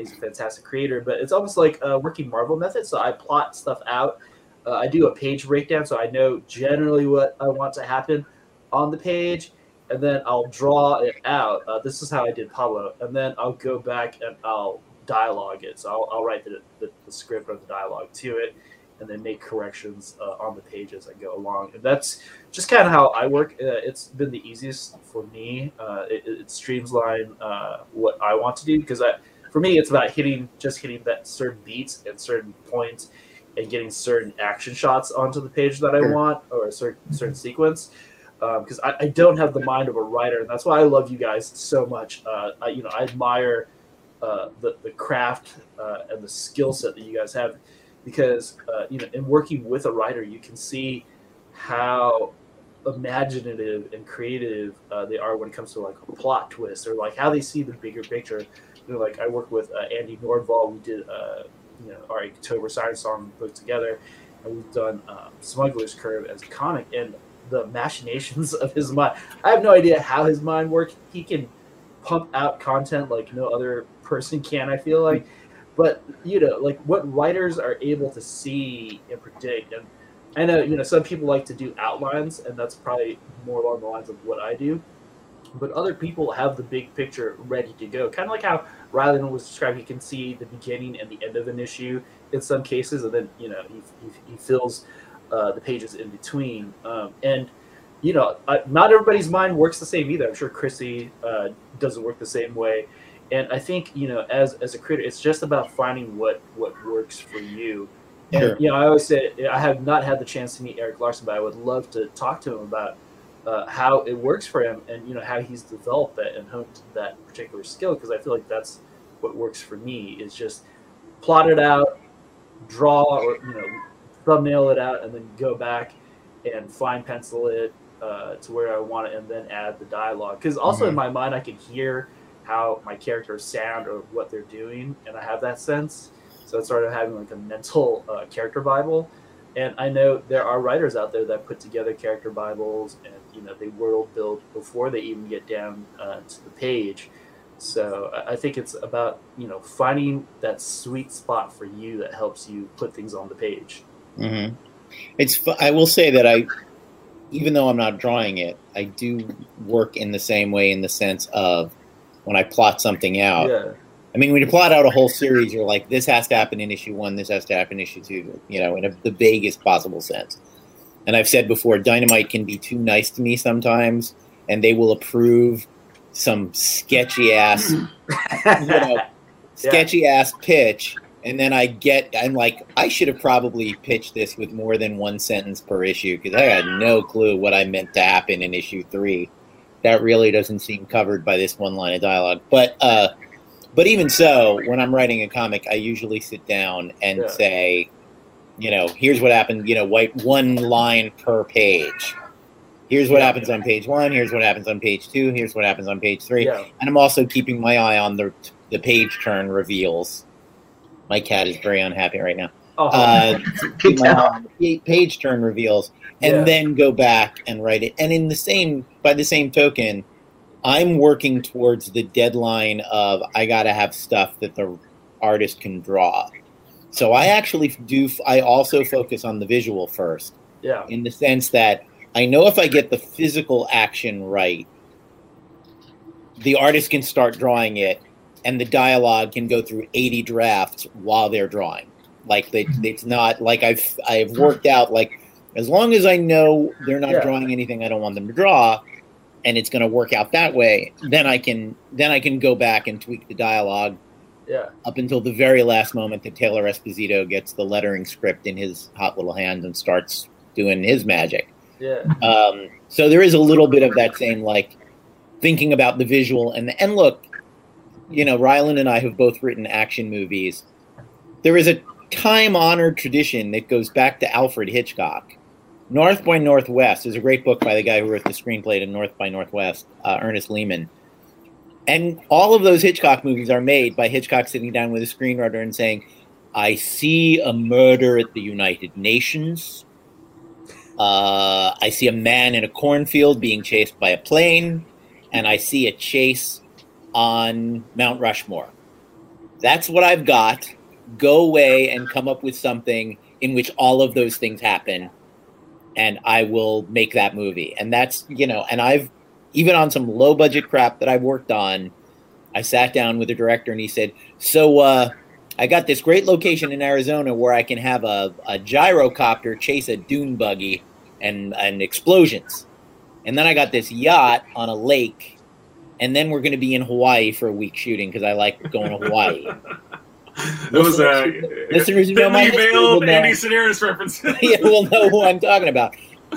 [SPEAKER 4] he's a fantastic creator. But it's almost like a working Marvel method. So I plot stuff out. Uh, I do a page breakdown, so I know generally what I want to happen on the page, and then I'll draw it out. Uh, this is how I did Pablo, and then I'll go back and I'll dialogue it. So I'll, I'll write the, the, the script or the dialogue to it, and then make corrections uh, on the page as I go along. And that's just kind of how I work. Uh, it's been the easiest for me. Uh, it, it streamlines uh, what I want to do because I, for me, it's about hitting just hitting that certain beats and certain points, and getting certain action shots onto the page that I want or a certain certain sequence. Because I, I don't have the mind of a writer, and that's why I love you guys so much. Uh, I, you know, I admire uh, the the craft uh, and the skill set that you guys have, because uh, you know, in working with a writer, you can see how imaginative and creative uh, they are when it comes to like a plot twist or like how they see the bigger picture. Like I work with uh, Andy Nordval. We did uh, you know our October Science Song put together, and we've done um, Smuggler's Curve as a comic. And the machinations of his mind, I have no idea how his mind works. He can pump out content like no other person can. I feel like, but you know, like what writers are able to see and predict and I know, you know, some people like to do outlines, and that's probably more along the lines of what I do. But other people have the big picture ready to go. Kind of like how Rylend was described, he can see the beginning and the end of an issue in some cases, and then, you know, he, he, he fills uh, the pages in between. Um, and, you know, uh, not everybody's mind works the same either. I'm sure Chrissy uh, doesn't work the same way. And I think, you know, as, as a creator, it's just about finding what, what works for you. And you know, I always say I have not had the chance to meet Erik Larsen, but I would love to talk to him about uh, how it works for him, and you know how he's developed that and honed that particular skill. Because I feel like that's what works for me is just plot it out, draw or you know thumbnail it out, and then go back and fine pencil it, uh, to where I want it, and then add the dialogue. Because also in
[SPEAKER 2] Mhm.
[SPEAKER 4] my mind, I can hear how my characters sound or what they're doing, and I have that sense. So it's sort of having like a mental uh, character bible. And I know there are writers out there that put together character bibles, and you know they world build before they even get down uh, to the page. So I- think it's about you know finding that sweet spot for you that helps you put things on the page.
[SPEAKER 2] hmm It's. I will say that I, even though I'm not drawing it, I do work in the same way in the sense of when I plot something out.
[SPEAKER 4] Yeah,
[SPEAKER 2] I mean, when you plot out a whole series, you're like, this has to happen in issue one, this has to happen in issue two, you know, in a, the vaguest possible sense. And I've said before, Dynamite can be too nice to me sometimes, and they will approve some sketchy ass, you know, sketchy ass pitch. And then I get, I'm like, I should have probably pitched this with more than one sentence per issue because I had no clue what I meant to happen in issue three. That really doesn't seem covered by this one line of dialogue. But, uh, but even so, when I'm writing a comic, I usually sit down and
[SPEAKER 4] Yeah.
[SPEAKER 2] say, you know, here's what happened. You know, white one line per page. Here's what
[SPEAKER 4] Yeah.
[SPEAKER 2] happens on page one. Here's what happens on page two. Here's what happens on page three.
[SPEAKER 4] yeah,
[SPEAKER 2] And I'm also keeping my eye on the the page turn reveals. My cat is very unhappy right now.
[SPEAKER 4] oh,
[SPEAKER 2] Uh, my eye
[SPEAKER 3] tell.
[SPEAKER 2] on the page turn reveals, and
[SPEAKER 4] Yeah.
[SPEAKER 2] then go back and write it. And in the same, by the same token, I'm working towards the deadline of I got to have stuff that the artist can draw. So I actually do. I also focus on the visual first
[SPEAKER 4] yeah,
[SPEAKER 2] in the sense that I know if I get the physical action right, the artist can start drawing it, and the dialogue can go through 80 drafts while they're drawing. Like they, mm-hmm. it's not like I've I've worked out like as long as I know they're not
[SPEAKER 4] Yeah.
[SPEAKER 2] drawing anything I don't want them to draw, and it's going to work out that way. Then I can then I can go back and tweak the dialogue
[SPEAKER 4] yeah,
[SPEAKER 2] up until the very last moment that Taylor Esposito gets the lettering script in his hot little hands and starts doing his magic.
[SPEAKER 4] yeah,
[SPEAKER 2] Um, so there is a little bit of that same like thinking about the visual and and look, you know, Rylend and I have both written action movies. There is a time honored tradition that goes back to Alfred Hitchcock. North by Northwest is a great book by the guy who wrote the screenplay to North by Northwest, uh, Ernest Lehman. And all of those Hitchcock movies are made by Hitchcock sitting down with a screenwriter and saying, I see a murder at the United Nations. Uh, I see a man in a cornfield being chased by a plane, and I see a chase on Mount Rushmore. That's what I've got. Go away and come up with something in which all of those things happen, and I will make that movie. And that's, you know, and I've, even on some low budget crap that I've worked on, I sat down with the director and he said, So, uh, I got this great location in Arizona where I can have a, a gyrocopter chase a dune buggy and, and explosions. And then I got this yacht on a lake. And then we're going to be in Hawaii for a week shooting because I like going to Hawaii.
[SPEAKER 1] That was a
[SPEAKER 2] Listeners who know my
[SPEAKER 1] thinly
[SPEAKER 2] history
[SPEAKER 1] veiled. Andy Sidaris reference.
[SPEAKER 2] yeah, we'll know who I'm talking about.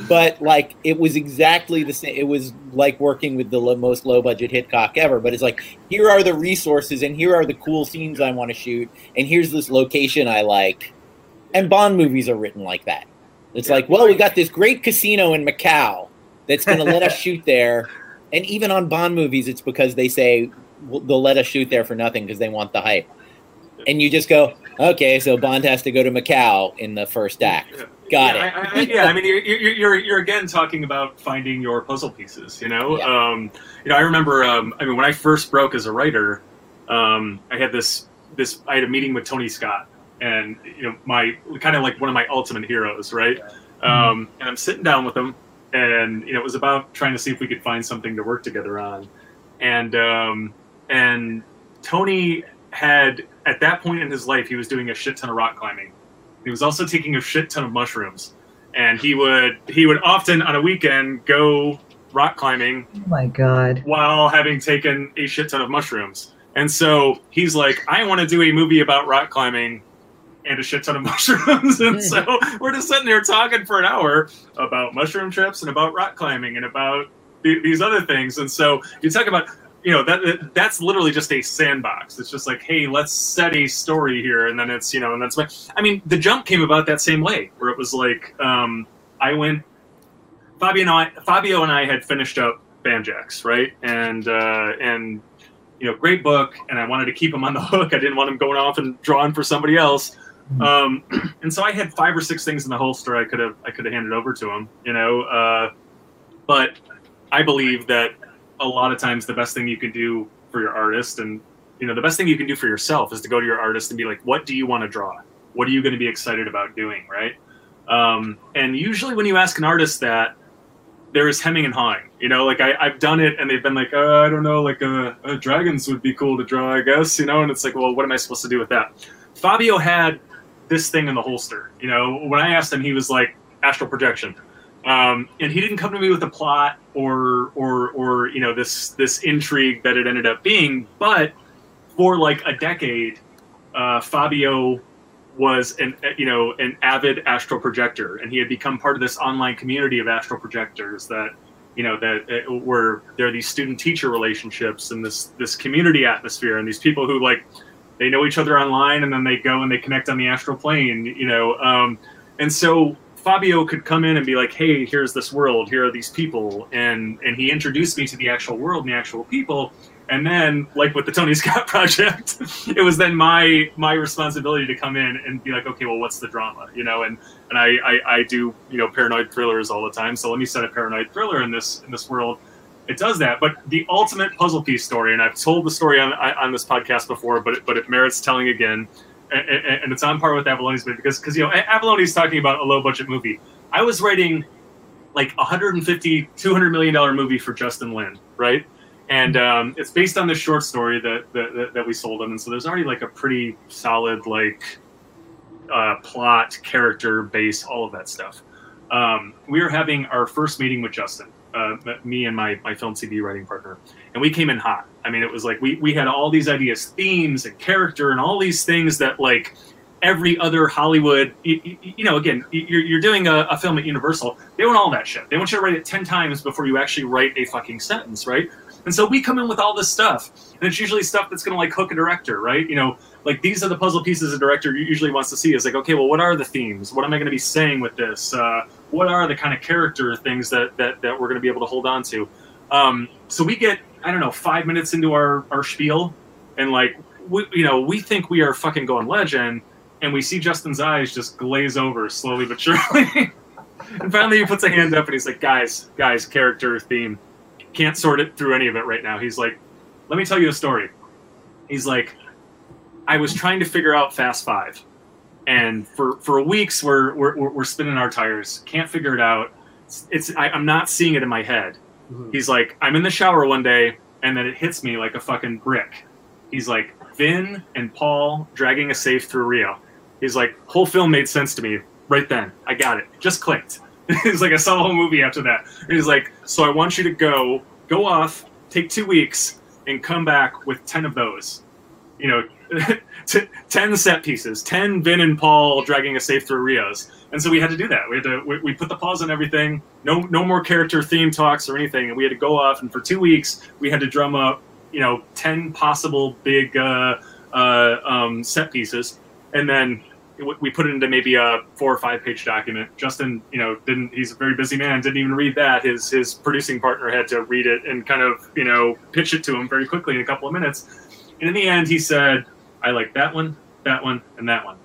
[SPEAKER 2] But like, it was exactly the same. It was like working with the lo- most low budget Hitchcock ever. But it's like, here are the resources, and here are the cool scenes I want to shoot, and here's this location I like. And Bond movies are written like that. It's like, well, we got this great casino in Macau that's going to let us shoot there. And even on Bond movies, it's because they say they'll let us shoot there for nothing because they want the hype. And you just go, okay, so Bond has to go to Macau in the first act. Got
[SPEAKER 1] yeah,
[SPEAKER 2] it.
[SPEAKER 1] I, I, yeah, I mean, you're, you're, you're, you're again talking about finding your puzzle pieces. You know,
[SPEAKER 2] Yeah.
[SPEAKER 1] um, you know, I remember. Um, I mean, when I first broke as a writer, um, I had this this. I had a meeting with Tony Scott, and you know, my kind of like one of my ultimate heroes, right? Um, and I'm sitting down with him, and you know, it was about trying to see if we could find something to work together on, and um, and Tony had at that point in his life he was doing a shit ton of rock climbing. He was also taking a shit ton of mushrooms, and he would he would often on a weekend go rock climbing
[SPEAKER 3] Oh my god.
[SPEAKER 1] while having taken a shit ton of mushrooms. And so he's like, I want to do a movie about rock climbing and a shit ton of mushrooms. and so we're just sitting there talking for an hour about mushroom trips and about rock climbing and about th- these other things. And so you talk about, you know, that, that that's literally just a sandbox. It's just like, hey, let's set a story here, and then it's you know, and that's. My. I mean, the jump came about that same way, where it was like, um, I went Fabio and I, Fabio and I had finished up Banjax, right? And uh, and you know, great book, and I wanted to keep him on the hook. I didn't want him going off and drawing for somebody else. Um, and so I had five or six things in the holster I could have I could have handed over to him, you know. Uh, but I believe that a lot of times the best thing you can do for your artist, and you know, the best thing you can do for yourself is to go to your artist and be like, "What do you want to draw? What are you going to be excited about doing?" Right? Um, and usually, when you ask an artist that, there is hemming and hawing. You know, like I, I've done it, and they've been like, uh, I don't know, like uh, uh, dragons would be cool to draw, I guess. You know, and it's like, well, what am I supposed to do with that? Fabio had this thing in the holster. You know, when I asked him, he was like astral projection, um, and he didn't come to me with a plot or or or you know this this intrigue that it ended up being. But for like a decade, uh, Fabio was an you know an avid astral projector, and he had become part of this online community of astral projectors that you know that uh, were there are these student teacher relationships and this this community atmosphere and these people who like they know each other online and then they go and they connect on the astral plane you know um, and so fabio could come in and be like hey here's this world. Here are these people. And and he introduced me to the actual world and the actual people. And then like with the tony scott project it was then my my responsibility to come in and be like okay well what's the drama? You know and and I, I i do you know paranoid thrillers all the time. So let me set a paranoid thriller in this in this world. It does that. But the ultimate puzzle piece story, and I've told the story on on this podcast before, but but it merits telling again, and, and it's on par with Avallone's movie because because you know Avallone's talking about a low budget movie. I was writing like 150 200 million dollar movie for Justin Lin, right? And um, it's based on this short story that, that that we sold him, and so there's already like a pretty solid like uh, plot, character base, all of that stuff. Um, we are having our first meeting with Justin uh, me and my, my film CD writing partner, and we came in hot. I mean, it was like we, we had all these ideas, themes and character, and all these things that like every other Hollywood, you, you know, again, you're, you're doing a, a, film at Universal. They want all that shit. They want you to write it ten times before you actually write a fucking sentence, right? And so we come in with all this stuff, and it's usually stuff that's going to like hook a director, right? You know, like these are the puzzle pieces a director usually wants to see. Is like, okay, well, what are the themes? What am I going to be saying with this? Uh, what are the kind of character things that that, that we're going to be able to hold on to? Um, so we get, I don't know, five minutes into our our spiel, and like, we, you know, we think we are fucking going legend, and we see Justin's eyes just glaze over slowly but surely. and finally, he puts a hand up and he's like, guys, guys, character theme can't sort it through any of it right now. He's like, let me tell you a story. He's like, I was trying to figure out Fast Five, and for for weeks we're we're, we're spinning our tires. Can't figure it out. It's, it's I, am not seeing it in my head. Mm-hmm. He's like, I'm in the shower one day, and then it hits me like a fucking brick. He's like, Vin and Paul dragging a safe through Rio. He's like, whole film made sense to me right then. I got it. Just clicked. He's like, I saw the whole movie after that. And he's like, so I want you to go, go off, take two weeks, and come back with ten of those. You know, t- ten set pieces, ten Vin and Paul dragging a safe through Rios. And so we had to do that. We had to we, we put the pause on everything. No no more character theme talks or anything. And we had to go off. And for two weeks, we had to drum up you know ten possible big uh, uh, um, set pieces, and then we put it into maybe a four or five page document. Justin, you know, didn't. He's a very busy man. Didn't even read that. His his producing partner had to read it and kind of you know pitch it to him very quickly in a couple of minutes. And in the end, he said, "I like that one, that one, and that one.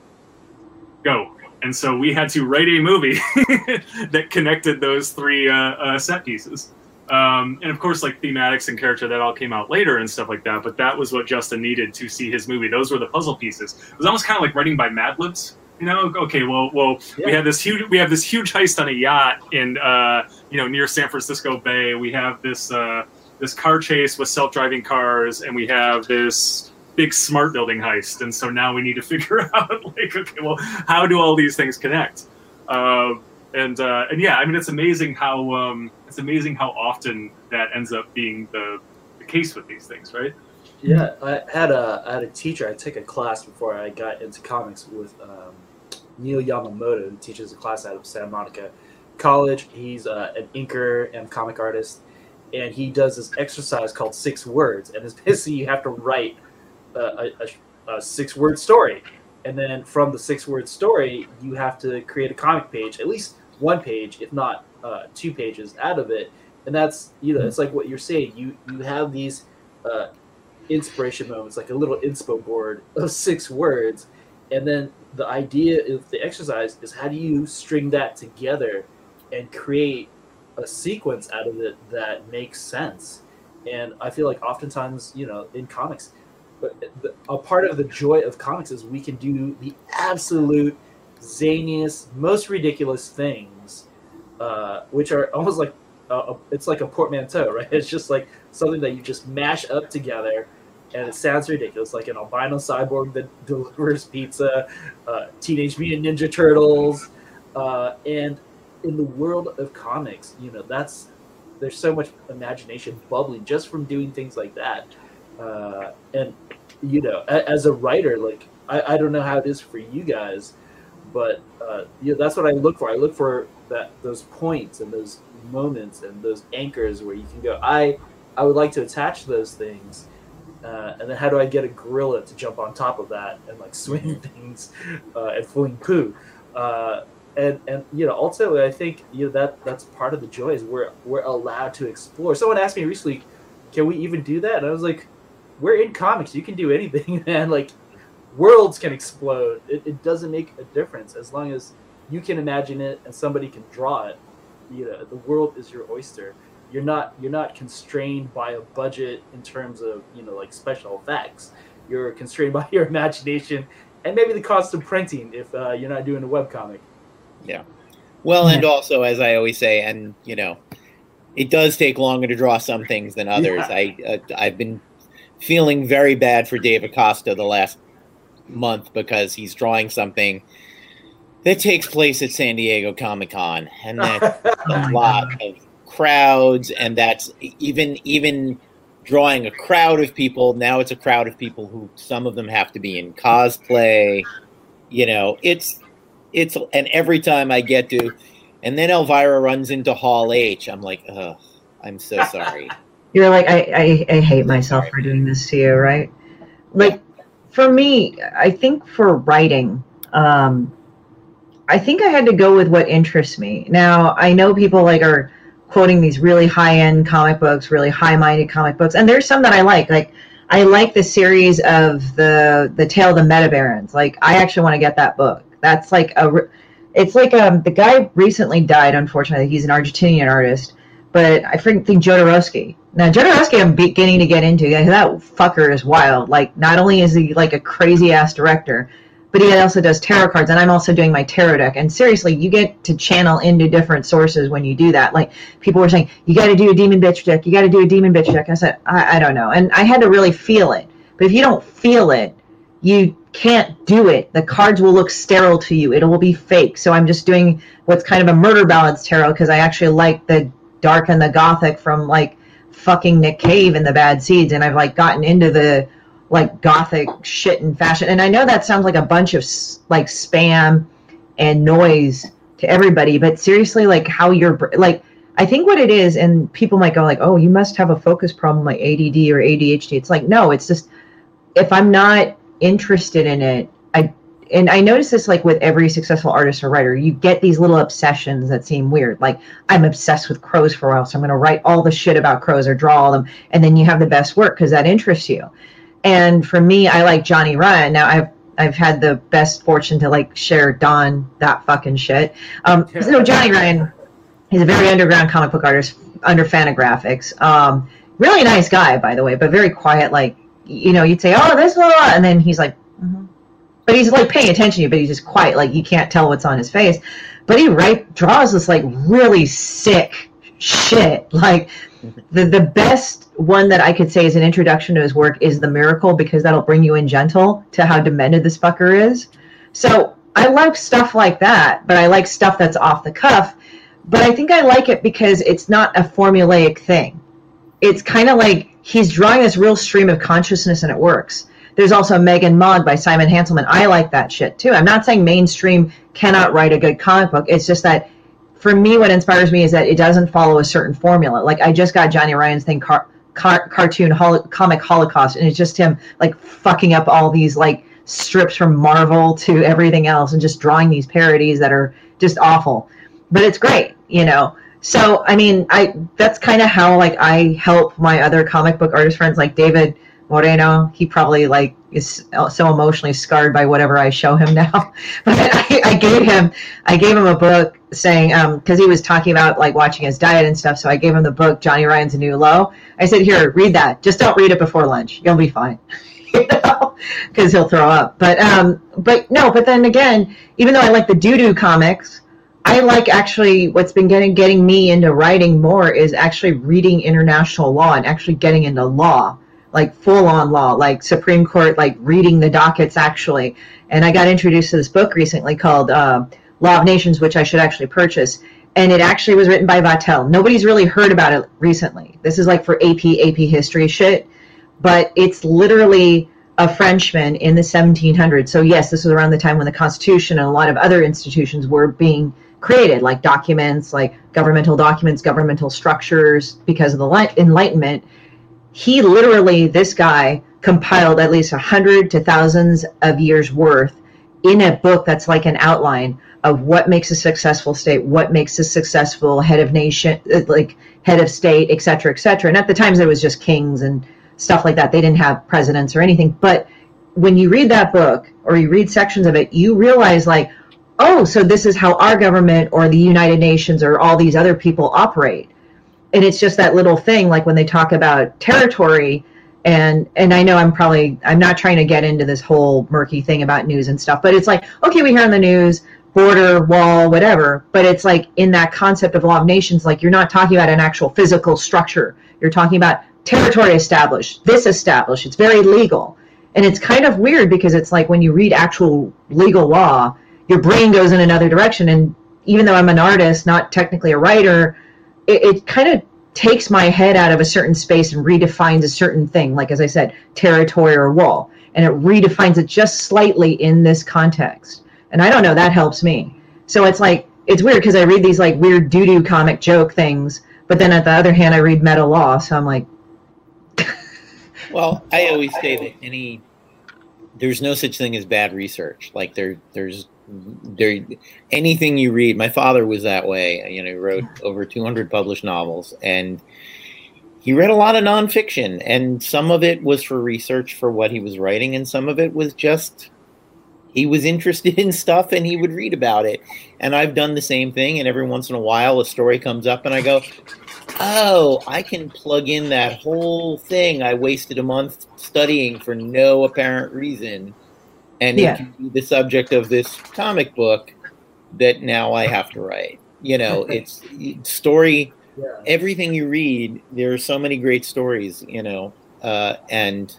[SPEAKER 1] Go." And so we had to write a movie that connected those three uh, uh, set pieces. Um, and of course, like thematics and character that all came out later and stuff like that. But that was what Justin needed to see his movie. Those were the puzzle pieces. It was almost kind of like writing by Mad Libs. You know, okay, well, well, yeah. we have this huge, we have this huge heist on a yacht in, uh, you know, near San Francisco Bay. We have this, uh, this car chase with self-driving cars, and we have this big smart building heist. And so now we need to figure out, like, okay, well, how do all these things connect? Uh, and uh, and yeah, I mean, it's amazing how um, it's amazing how often that ends up being the, the case with these things, right?
[SPEAKER 4] Yeah, I had a I had a teacher. I took a class before I got into comics with um, Neil Yamamoto, who teaches a class out of Santa Monica College. He's uh, an inker and comic artist, and he does this exercise called six words, and it's basically you have to write a, a, a six word story, and then from the six word story, you have to create a comic page, at least one page, if not uh, two pages out of it. And that's you know, it's like what you're saying. You you have these uh, inspiration moments, like a little inspo board of six words, and then the idea of the exercise is how do you string that together and create a sequence out of it that makes sense. And I feel like oftentimes, you know, in comics, but a part of the joy of comics is we can do the absolute zaniest, most ridiculous things, uh, which are almost like it's like a portmanteau, right? It's just like something that you just mash up together, and it sounds ridiculous, like an albino cyborg that delivers pizza, uh, Teenage Mutant Ninja Turtles, uh, and in the world of comics, you know, that's there's so much imagination bubbling just from doing things like that. Uh, and you know, as a writer, like I, I don't know how it is for you guys, but uh, you know, that's what I look for. I look for that those points and those moments and those anchors where you can go. I I would like to attach those things. Uh, and then how do I get a gorilla to jump on top of that and like swing things uh, and fling poo? Uh, and and you know ultimately I think you know that that's part of the joy is we're we're allowed to explore. Someone asked me recently, can we even do that? And I was like, we're in comics. You can do anything, man. Like worlds can explode. It, it doesn't make a difference as long as you can imagine it and somebody can draw it. You know, the world is your oyster. You're not you're not constrained by a budget in terms of you know like special effects. You're constrained by your imagination and maybe the cost of printing if uh, you're not doing a web comic.
[SPEAKER 2] Yeah. Well, and also, as I always say, and you know, it does take longer to draw some things than others. Yeah. I uh, I've been feeling very bad for Dave Acosta the last month because he's drawing something that takes place at San Diego Comic Con, and that's oh a lot of crowds, and that's even even drawing a crowd of people. Now it's a crowd of people who some of them have to be in cosplay. You know, it's it's and every time I get to, and then Elvira runs into Hall H. I'm like, ugh, I'm so sorry.
[SPEAKER 3] You're like, I, I, I hate myself for doing this to you, right? Like, for me, I think for writing, um, I think I had to go with what interests me. Now, I know people like are quoting these really high end comic books, really high minded comic books, and there's some that I like. Like, I like the series of the the Tale of the Metabarons. Like, I actually want to get that book. That's like a, it's like um the guy recently died. Unfortunately, he's an Argentinian artist, but I think Jodorowsky. Now Jodorowsky, I'm beginning to get into. That fucker is wild. Like, not only is he like a crazy ass director, but he also does tarot cards, and I'm also doing my tarot deck. And seriously, you get to channel into different sources when you do that. Like people were saying, you got to do a demon bitch deck. You got to do a demon bitch deck. I said, I, I don't know, and I had to really feel it. But if you don't feel it, you can't do it. The cards will look sterile to you. It will be fake. So I'm just doing what's kind of a murder ballads tarot because I actually like the dark and the gothic from like fucking Nick Cave and the Bad Seeds, and I've like gotten into the like gothic shit and fashion. And I know that sounds like a bunch of like spam and noise to everybody, but seriously, like how you're like. I think what it is, and people might go like, "Oh, you must have a focus problem like ADD or ADHD." It's like, no, it's just if I'm not interested in it, I and I notice this like with every successful artist or writer, you get these little obsessions that seem weird. Like I'm obsessed with crows for a while, so I'm going to write all the shit about crows or draw all them, and then you have the best work because that interests you. And for me, I like Johnny Ryan. Now I've I've had the best fortune to like share Don that fucking shit. Um, so Johnny Ryan, he's a very underground comic book artist under Fantagraphics. Um, really nice guy, by the way, but very quiet, like you know, you'd say, "Oh, this one," and then he's like. But he's like paying attention to you, but he's just quiet, like you can't tell what's on his face. But he right draws this like really sick shit. Like the the best one that I could say is an introduction to his work is the Miracle because that'll bring you in gentle to how demented this fucker is. So I like stuff like that, but I like stuff that's off the cuff. But I think I like it because it's not a formulaic thing. It's kind of like he's drawing this real stream of consciousness and it works. There's also Megg and Mogg by Simon Hanselmann. I like that shit too. I'm not saying mainstream cannot write a good comic book. It's just that for me, what inspires me is that it doesn't follow a certain formula. Like I just got Johnny Ryan's thing, car- car- cartoon comic Holocaust, and it's just him like fucking up all these like strips from Marvel to everything else, and just drawing these parodies that are just awful. but it's great, you know. So I mean, I that's kind of how like I help my other comic book artist friends, like David Moreno. He probably like is so emotionally scarred by whatever I show him now. but I, I gave him I gave him a book saying because um, he was talking about like watching his diet and stuff. So I gave him the book Johnny Ryan's a New Low. I said, here, read that. Just don't read it before lunch. You'll be fine. you know, because he'll throw up. But um, but no. But then again, even though I like the doo doo comics. I like actually what's been getting getting me into writing more is actually reading international law and actually getting into law like full on law, like Supreme Court, like reading the dockets actually. And I got introduced to this book recently called uh, Law of Nations, which I should actually purchase. And it actually was written by Vattel. Nobody's really heard about it recently. This is like for AP, AP history shit. But it's literally a Frenchman in the 1700s. So, yes, this was around the time when the Constitution and a lot of other institutions were being created, like documents, like governmental documents, governmental structures, because of the Enlightenment he literally, this guy, compiled at least a hundred to thousands of years worth in a book that's like an outline of what makes a successful state, what makes a successful head of nation, uh, like head of state, et cetera, et cetera. And at the times, it was just kings and stuff like that. They didn't have presidents or anything. But when you read that book or you read sections of it, you realize, like, oh, so this is how our government or the United Nations or all these other people operate and it's just that little thing like when they talk about territory and and I know I'm probably I'm not trying to get into this whole murky thing about news and stuff, but it's like okay, we hear on the news border, wall, whatever, but it's like in that concept of law of nations, like you're not talking about an actual physical structure. You're talking about territory established, this established. It's very legal, and it's kind of weird because it's like when you read actual legal law, your brain goes in another direction, and even though I'm an artist, not technically a writer it, it kind of takes my head out of a certain space and redefines a certain thing, like as I said, territory or wall, and it redefines it just slightly in this context. And I don't know, that helps me. So it's like it's weird because I read these like weird doo doo comic joke things, but then at the other hand, I read meta law, so I'm like.
[SPEAKER 2] well, I always say that any there's no such thing as bad research. Like there, there's there anything you read my father was that way you know he wrote hmm. over 200 published novels and he read a lot of nonfiction and some of it was for research for what he was writing and some of it was just he was interested in stuff and he would read about it. And i've done the same thing and every once in a while a story comes up and i go oh i can plug in that whole thing. I wasted a month studying for no apparent reason and yeah. it can be the subject of this comic book that now I have to write. You know, it's story. Yeah. Everything you read, there are so many great stories. You know, uh, and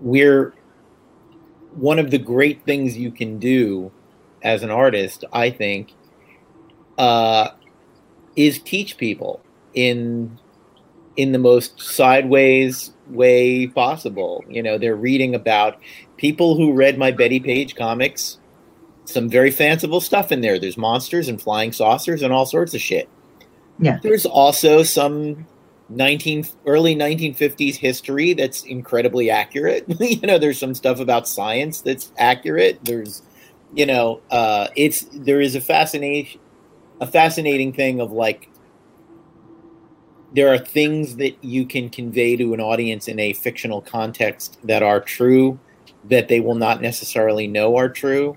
[SPEAKER 2] we're one of the great things you can do as an artist. I think uh, is teach people in in the most sideways way possible. You know, they're reading about people who read my Bettie Page comics, some very fanciful stuff in there. There's monsters and flying saucers and all sorts of shit.
[SPEAKER 3] Yeah.
[SPEAKER 2] There's also some 19 early 1950s history that's incredibly accurate. you know, there's some stuff about science that's accurate. There's you know, uh it's there is a fascination a fascinating thing of like there are things that you can convey to an audience in a fictional context that are true that they will not necessarily know are true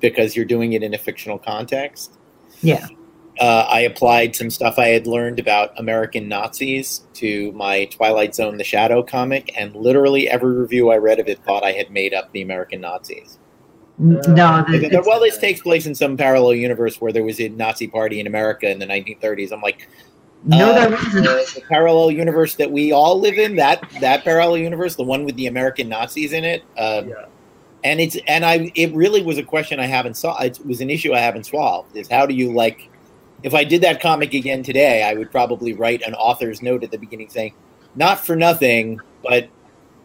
[SPEAKER 2] because you're doing it in a fictional context.
[SPEAKER 3] Yeah.
[SPEAKER 2] Uh, I applied some stuff I had learned about American Nazis to my Twilight Zone The Shadow comic, and literally every review I read of it thought I had made up the American Nazis.
[SPEAKER 3] No,
[SPEAKER 2] well, this takes place in some parallel universe where there was a Nazi party in America in the 1930s. I'm like,
[SPEAKER 3] no, uh, there wasn't.
[SPEAKER 2] The parallel universe that we all live in that that parallel universe, the one with the American Nazis in it. Um, yeah. And it's and I it really was a question I haven't saw. It was an issue I haven't solved. Is how do you like? If I did that comic again today, I would probably write an author's note at the beginning saying, "Not for nothing, but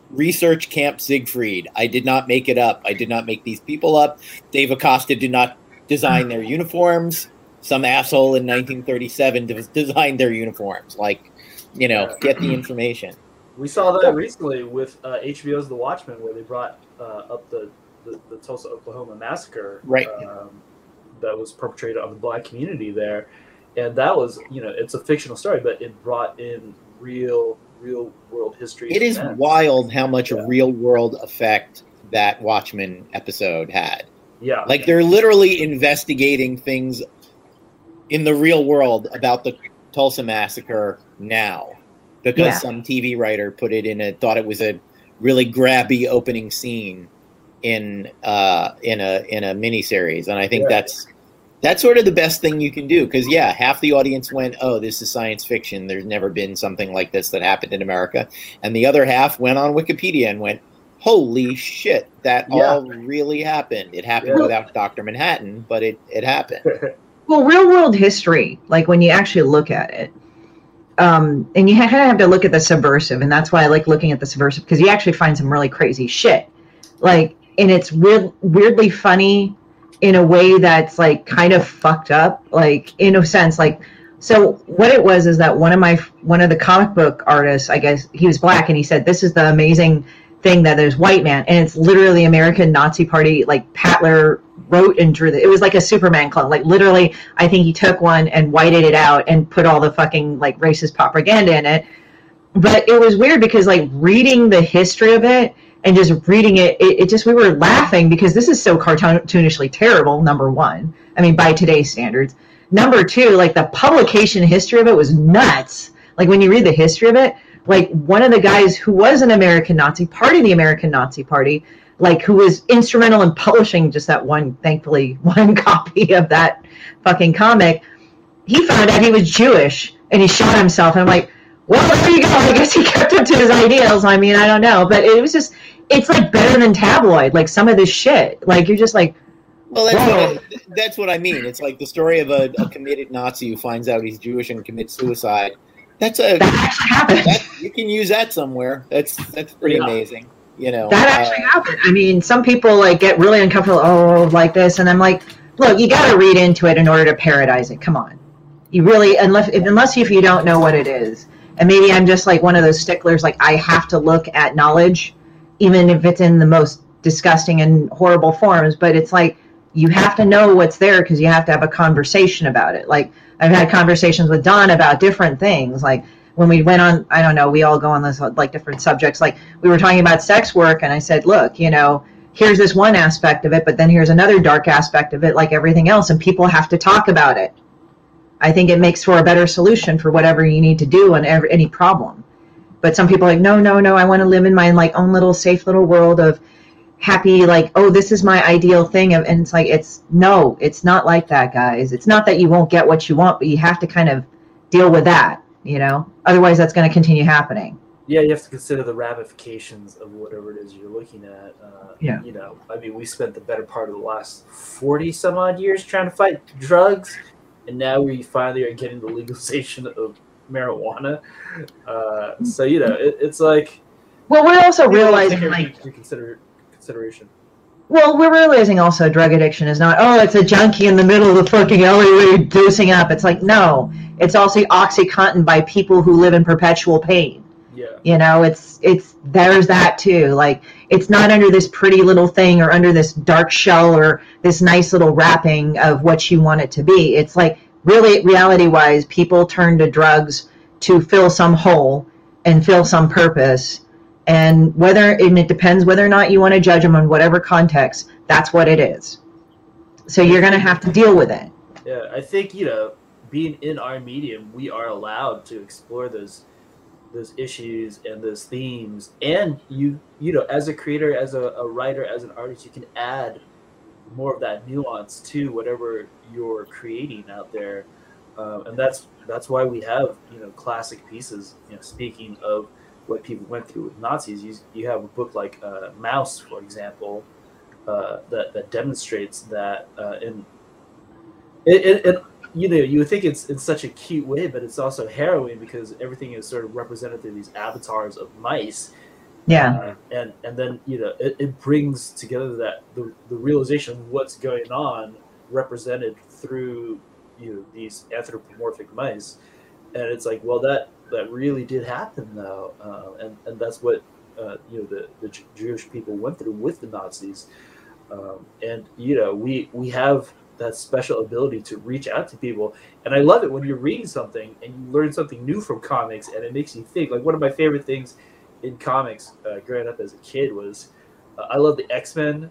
[SPEAKER 2] research Camp Siegfried. I did not make it up. I did not make these people up. Dave Acosta did not design their uniforms some asshole in 1937 designed their uniforms. Like, you know, get the information.
[SPEAKER 4] We saw that recently with uh, HBO's The Watchmen, where they brought uh, up the, the, the, Tulsa, Oklahoma massacre.
[SPEAKER 2] Right.
[SPEAKER 4] Um, that was perpetrated on the black community there, and that was you know it's a fictional story, but it brought in real real world history.
[SPEAKER 2] It is
[SPEAKER 4] events.
[SPEAKER 2] wild how much
[SPEAKER 4] Yeah.
[SPEAKER 2] a real world effect that Watchmen episode had.
[SPEAKER 4] Yeah,
[SPEAKER 2] Like they're literally investigating things in the real world about the Tulsa massacre now because
[SPEAKER 3] Yeah.
[SPEAKER 2] some TV writer put it in a thought it was a really grabby opening scene in uh in a in a miniseries and I think
[SPEAKER 4] Yeah.
[SPEAKER 2] that's that's sort of the best thing you can do because yeah half the audience went oh this is science fiction there's never been something like this that happened in America and the other half went on Wikipedia and went holy shit that
[SPEAKER 4] Yeah.
[SPEAKER 2] all really happened it happened without Dr. Manhattan but it it happened
[SPEAKER 3] Well, real world history, like when you actually look at it, um, and you kind of have to look at the subversive, and that's why I like looking at the subversive because you actually find some really crazy shit. Like, and it's weird, weirdly funny in a way that's like kind of fucked up, like in a sense, like. So what it was is that one of my one of the comic book artists, I guess he was black, and he said, "This is the amazing thing that there's white man," and it's literally American Nazi Party, like Patler wrote and drew. The, it was like a Superman clone, like literally I think he took one and whited it out and put all the fucking like racist propaganda in it. But it was weird because like reading the history of it and just reading it, it, it just we were laughing because this is so cartoonishly terrible. Number one, I mean by today's standards. Number two, like the publication history of it was nuts. Like when you read the history of it, like one of the guys who was an American Nazi, part of the American Nazi Party, like who was instrumental in publishing just that one, thankfully, one copy of that fucking comic. He found out he was Jewish and he shot himself. And I'm like, well, there you go. I guess he kept up to his ideals. I mean, I don't know, but it was just, it's like better than tabloid. Like some of this shit, like you're just like,
[SPEAKER 2] Well, that's what I, that's what I mean. It's like the story of a, a committed Nazi who finds out he's Jewish and commits suicide. That's a
[SPEAKER 3] that actually happened.
[SPEAKER 2] that, you can use that somewhere. That's that's pretty
[SPEAKER 4] Yeah.
[SPEAKER 2] amazing. You know,
[SPEAKER 3] That
[SPEAKER 2] uh,
[SPEAKER 3] actually happened. I mean, some people like get really uncomfortable. Oh, like this, and I'm like, look, you got to read into it in order to parodize it. Come on, you really unless if, unless if you don't know what it is, and maybe I'm just like one of those sticklers. Like I have to look at knowledge, even if it's in the most disgusting and horrible forms. But it's like you have to know what's there because you have to have a conversation about it. Like I've had conversations with Don about different things, like when we went on i don't know we all go on this like different subjects. Like we were talking about sex work and i said look you know here's this one aspect of it but then here's another dark aspect of it like everything else and people have to talk about it. I think it makes for a better solution for whatever you need to do on every, any problem. But some people are like no no no i want to live in my like own little safe little world of happy like oh this is my ideal thing and it's like it's no it's not like that guys. It's not that you won't get what you want but you have to kind of deal with that you know otherwise that's going to continue happening
[SPEAKER 4] yeah, you have to consider the ramifications of whatever it is you're looking at. Uh,
[SPEAKER 3] Yeah.
[SPEAKER 4] You know, I mean, we spent the better part of the last 40 some odd years trying to fight drugs, and now we finally are getting the legalization of marijuana. Uh, so, you know, it, it's like.
[SPEAKER 3] well we're also realizing like
[SPEAKER 4] consider, consideration.
[SPEAKER 3] Well we're realizing also drug addiction is not oh it's a junkie in the middle of the fucking alleyway dosing up. It's like no it's also oxycontin by people who live in perpetual pain.
[SPEAKER 4] Yeah.
[SPEAKER 3] you know it's it's there's that too. Like it's not under this pretty little thing or under this dark shell or this nice little wrapping of what you want it to be. It's like really reality wise people turn to drugs to fill some hole and fill some purpose and whether and it depends whether or not you want to judge them in whatever context that's what it is. So you're going to have to deal with it.
[SPEAKER 4] Yeah, I think you know, being in our medium, we are allowed to explore those those issues and those themes, and you you know, as a creator, as a, a writer, as an artist, you can add more of that nuance to whatever you're creating out there, um, and that's that's why we have you know classic pieces. You know, speaking of what people went through with Nazis, you you have a book like uh, Maus, for example, uh, that that demonstrates that uh, in it, it, it you know you would think it's in such a cute way but it's also harrowing because everything is sort of represented through these avatars of mice.
[SPEAKER 3] Yeah.
[SPEAKER 4] Uh, and and then you know it, it brings together that the, the realization of what's going on represented through you know these anthropomorphic mice. And it's like well that that really did happen though uh, and and that's what uh, you know the, the Jewish people went through with the Nazis um, and you know we we have that special ability to reach out to people. And I love it when you're reading something and you learn something new from comics, and it makes you think. Like one of my favorite things in comics uh, growing up as a kid was uh, I love the X Men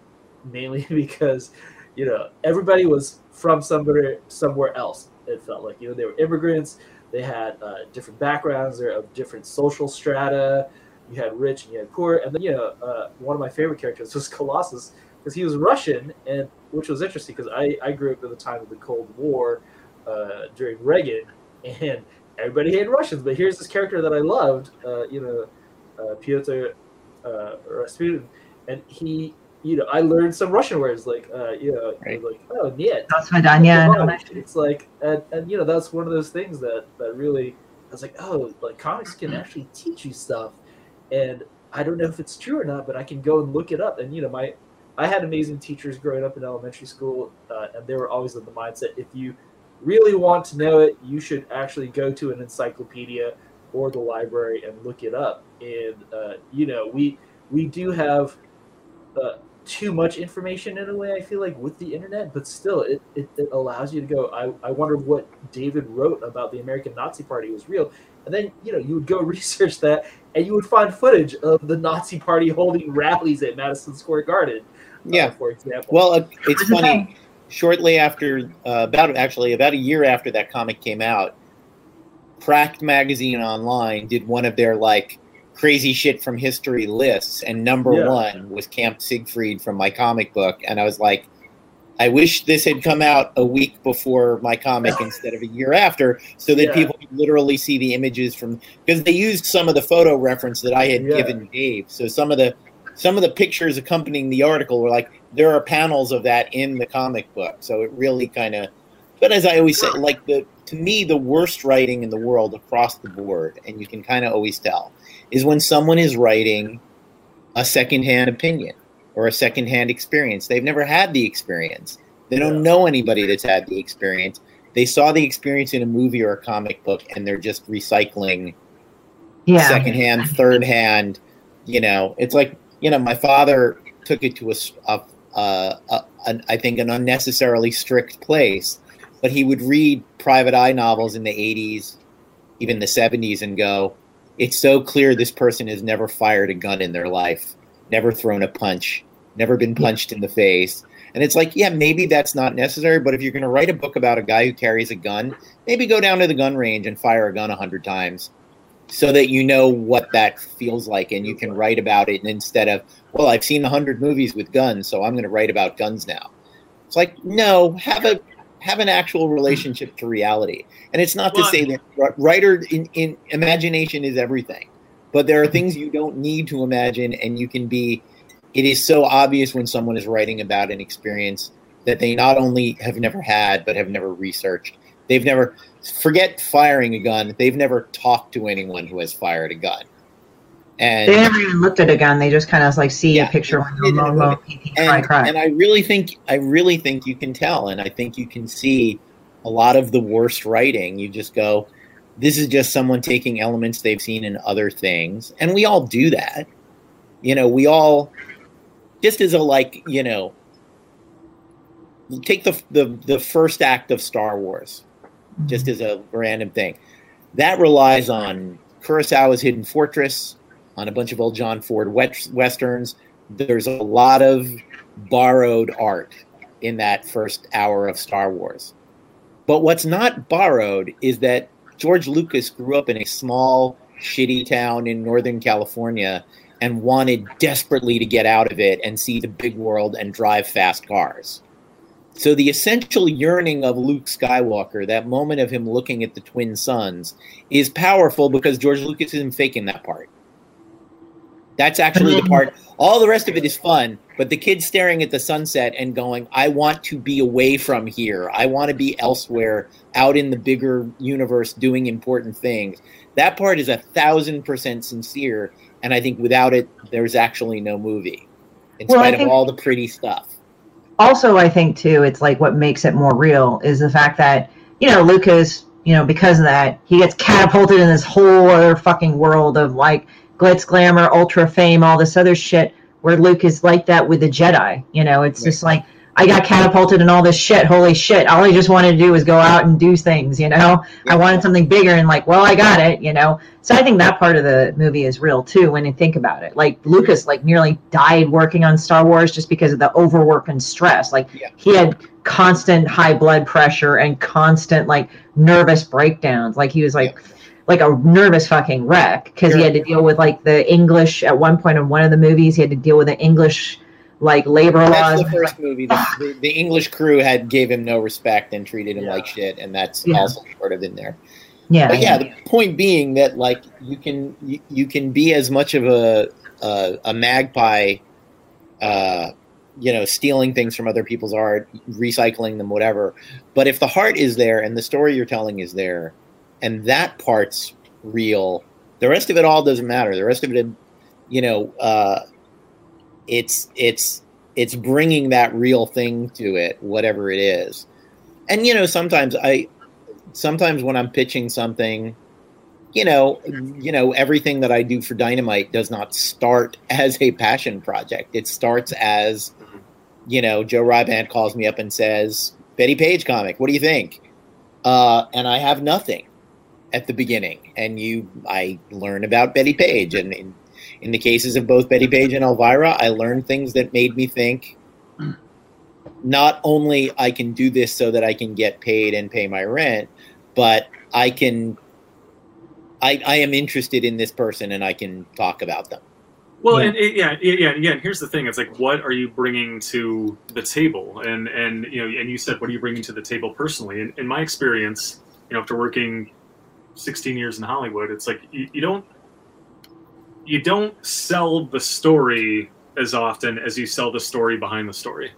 [SPEAKER 4] mainly because you know everybody was from somewhere somewhere else. It felt like you know they were immigrants. They had uh, different backgrounds. They're of different social strata. You had rich and you had poor. And then you know uh, one of my favorite characters was Colossus because he was Russian, and which was interesting because I I grew up at the time of the Cold War uh, during Reagan, and everybody hated Russians. But here's this character that I loved. Uh, you know uh, Pyotr uh, Rasputin, and he, you know, I learned some Russian words like, uh, you know,
[SPEAKER 2] Right.
[SPEAKER 4] like oh niet.
[SPEAKER 3] That's Vidania and all that shit.
[SPEAKER 4] It's like, and, and you know, that's one of those things that that really, I was like, oh, like comics can actually teach you stuff, and I don't know if it's true or not, but I can go and look it up. And you know, my, I had amazing teachers growing up in elementary school, uh, and they were always in the mindset if you really want to know it, you should actually go to an encyclopedia or the library and look it up. And uh, you know, we we do have uh, too much information in a way. I feel like with the internet, but still, it, it, it allows you to go. I I wonder what David wrote about the American Nazi Party was real, and then you know you would go research that, and you would find footage of the Nazi Party holding rallies at Madison Square Garden. uh,
[SPEAKER 2] Yeah.
[SPEAKER 4] for example.
[SPEAKER 2] Well, uh, it's funny. Shortly after, uh, about actually about a year after that comic came out, Cracked Magazine Online did one of their like crazy shit from history lists, and number
[SPEAKER 4] Yeah.
[SPEAKER 2] one was Camp Siegfried from my comic book, and I was like. I wish this had come out a week before my comic instead of a year after, so that
[SPEAKER 4] Yeah.
[SPEAKER 2] people could literally see the images from because they used some of the photo reference that I had
[SPEAKER 4] Yeah.
[SPEAKER 2] given Dave. So some of the some of the pictures accompanying the article were like there are panels of that in the comic book. So it really kind of but as I always say like the to me the worst writing in the world across the board and you can kind of always tell is when someone is writing a secondhand opinion or a secondhand experience. They've never had the experience. They don't know anybody that's had the experience. They saw the experience in a movie or a comic book and they're just recycling
[SPEAKER 3] Yeah.
[SPEAKER 2] secondhand, third hand. You know, it's like you know, my father took it to a, s- a- a- a- an, I think, an unnecessarily strict place. But he would read private eye novels in the '80s, even the '70s, and go, "It's so clear this person has never fired a gun in their life, never thrown a punch, never been punched in the face." And it's like, yeah, maybe that's not necessary. But if you're going to write a book about a guy who carries a gun, maybe go down to the gun range and fire a gun a hundred times so that you know what that feels like and you can write about it and instead of well i've seen a hundred movies with guns so i'm going to write about guns now it's like no have a have an actual relationship to reality. And it's not to say that writer in, in imagination is everything but there are mm-hmm. things you don't need to imagine and you can be it is so obvious when someone is writing about an experience that they not only have never had but have never researched. They've never forget firing a gun they've never talked to anyone who has fired a gun and
[SPEAKER 3] They never even looked at a gun. They just kind of like see
[SPEAKER 2] Yeah,
[SPEAKER 3] a picture
[SPEAKER 2] they
[SPEAKER 3] when low, low,
[SPEAKER 2] look
[SPEAKER 3] pee, pee, cry,
[SPEAKER 2] and,
[SPEAKER 3] cry.
[SPEAKER 2] and I really think I really think you can tell, and I think you can see a lot of the worst writing. You just go, this is just someone taking elements they've seen in other things, and we all do that. You know, we all just as a like, you know, take the the the first act of Star Wars just mm-hmm. as a random thing. That relies on Kurosawa's Hidden Fortress, on a bunch of old John Ford westerns. There's a lot of borrowed art in that first hour of Star Wars. But what's not borrowed is that George Lucas grew up in a small, shitty town in Northern California and wanted desperately to get out of it and see the big world and drive fast cars. So the essential yearning of Luke Skywalker, that moment of him looking at the twin suns, is powerful because George Lucas isn't faking that part. That's actually the part. All the rest of it is fun, but the kid staring at the sunset and going, "I want to be away from here. I want to be elsewhere, out in the bigger universe, doing important things." That part is a thousand percent sincere, and I think without it, there's actually no movie, in
[SPEAKER 3] Well,
[SPEAKER 2] spite of
[SPEAKER 3] think-
[SPEAKER 2] all the pretty stuff.
[SPEAKER 3] also i think too it's like what makes it more real is the fact that you know lucas you know because of that he gets catapulted in this whole other fucking world of like glitz glamour ultra fame all this other shit where luke is like that with the jedi you know it's
[SPEAKER 2] Right.
[SPEAKER 3] just like I got catapulted and all this shit. Holy shit! All I just wanted to do was go out and do things. You know, I wanted something bigger, and like, well, I got it. You know, so I think that part of the movie is real too when you think about it. Like Lucas, like nearly died working on Star Wars just because of the overwork and stress. Like
[SPEAKER 2] Yeah.
[SPEAKER 3] he had constant high blood pressure and constant like nervous breakdowns. Like he was like like a nervous fucking wreck because he had to deal with like the English at one point in one of the movies. He had to deal with the English like labor
[SPEAKER 2] That's
[SPEAKER 3] laws.
[SPEAKER 2] the first movie. The, the, the English crew had gave him no respect and treated him
[SPEAKER 4] Yeah.
[SPEAKER 2] like shit, and that's
[SPEAKER 3] Yeah.
[SPEAKER 2] also sort of in there.
[SPEAKER 3] Yeah,
[SPEAKER 2] But yeah, the point being that like you can you, you can be as much of a a, a magpie, uh, you know, stealing things from other people's art, recycling them, whatever. But if the heart is there and the story you're telling is there, and that part's real, the rest of it all doesn't matter. The rest of it, you know, uh, it's it's it's bringing that real thing to it, whatever it is. And you know, sometimes I sometimes when I'm pitching something, you know, you know, everything that I do for Dynamite does not start as a passion project. It starts as, you know, Joe Rybandt calls me up and says, "Bettie Page comic, what do you think?" Uh, and I have nothing at the beginning, and you, I learn about Bettie Page, and in, in the cases of both Bettie Page and Elvira, I learned things that made me think. Not only I can do this so that I can get paid and pay my rent, but I can I, I am interested in this person and I can talk about them.
[SPEAKER 1] Well,
[SPEAKER 3] Yeah.
[SPEAKER 1] and it, yeah, yeah, yeah. Again, here's the thing: it's like, what are you bringing to the table? And and you know, and you said, what are you bringing to the table personally? In, in my experience, you know, after working 16 years in Hollywood, it's like you, you don't you don't sell the story as often as you sell the story behind the story.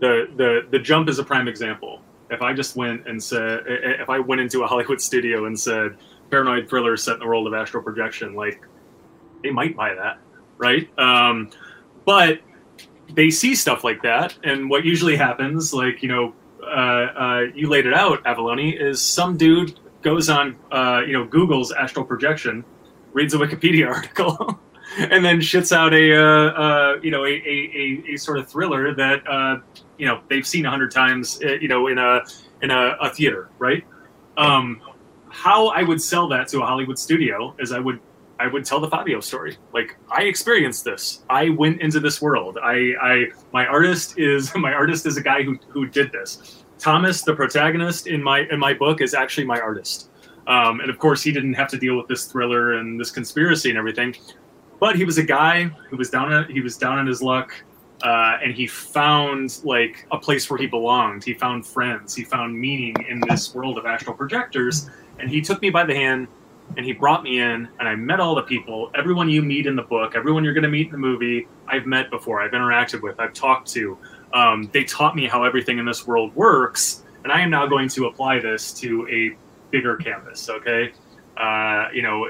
[SPEAKER 1] The the the jump is a prime example. If I just went and said, if I went into a Hollywood studio and said, "Paranoid thriller set in the world of astral projection," like they might buy that right? Um, but they see stuff like that, and what usually happens, like you know, uh, uh, you laid it out, Avallone, is some dude goes on, uh, you know, Google's astral projection, reads a Wikipedia article, and then shits out a, uh, uh, you know, a, a, a, a sort of thriller that uh, you know they've seen a hundred times, uh, you know, in a in a, a theater, right? Um, how I would sell that to a Hollywood studio is I would I would tell the Fabio story. Like I experienced this. I went into this world. I, I my artist is my artist is a guy who who did this. Thomas, the protagonist in my in my book, is actually my artist. Um, and of course, he didn't have to deal with this thriller and this conspiracy and everything. But he was a guy who was down. On, he was down on his luck, uh, and he found like a place where he belonged. He found friends. He found meaning in this world of astral projectors. And he took me by the hand and he brought me in and I met all the people. Everyone you meet in the book, everyone you're going to meet in the movie, I've met before, I've interacted with, I've talked to. Um, they taught me how everything in this world works, and I am now going to apply this to a bigger canvas. Okay, uh, you know,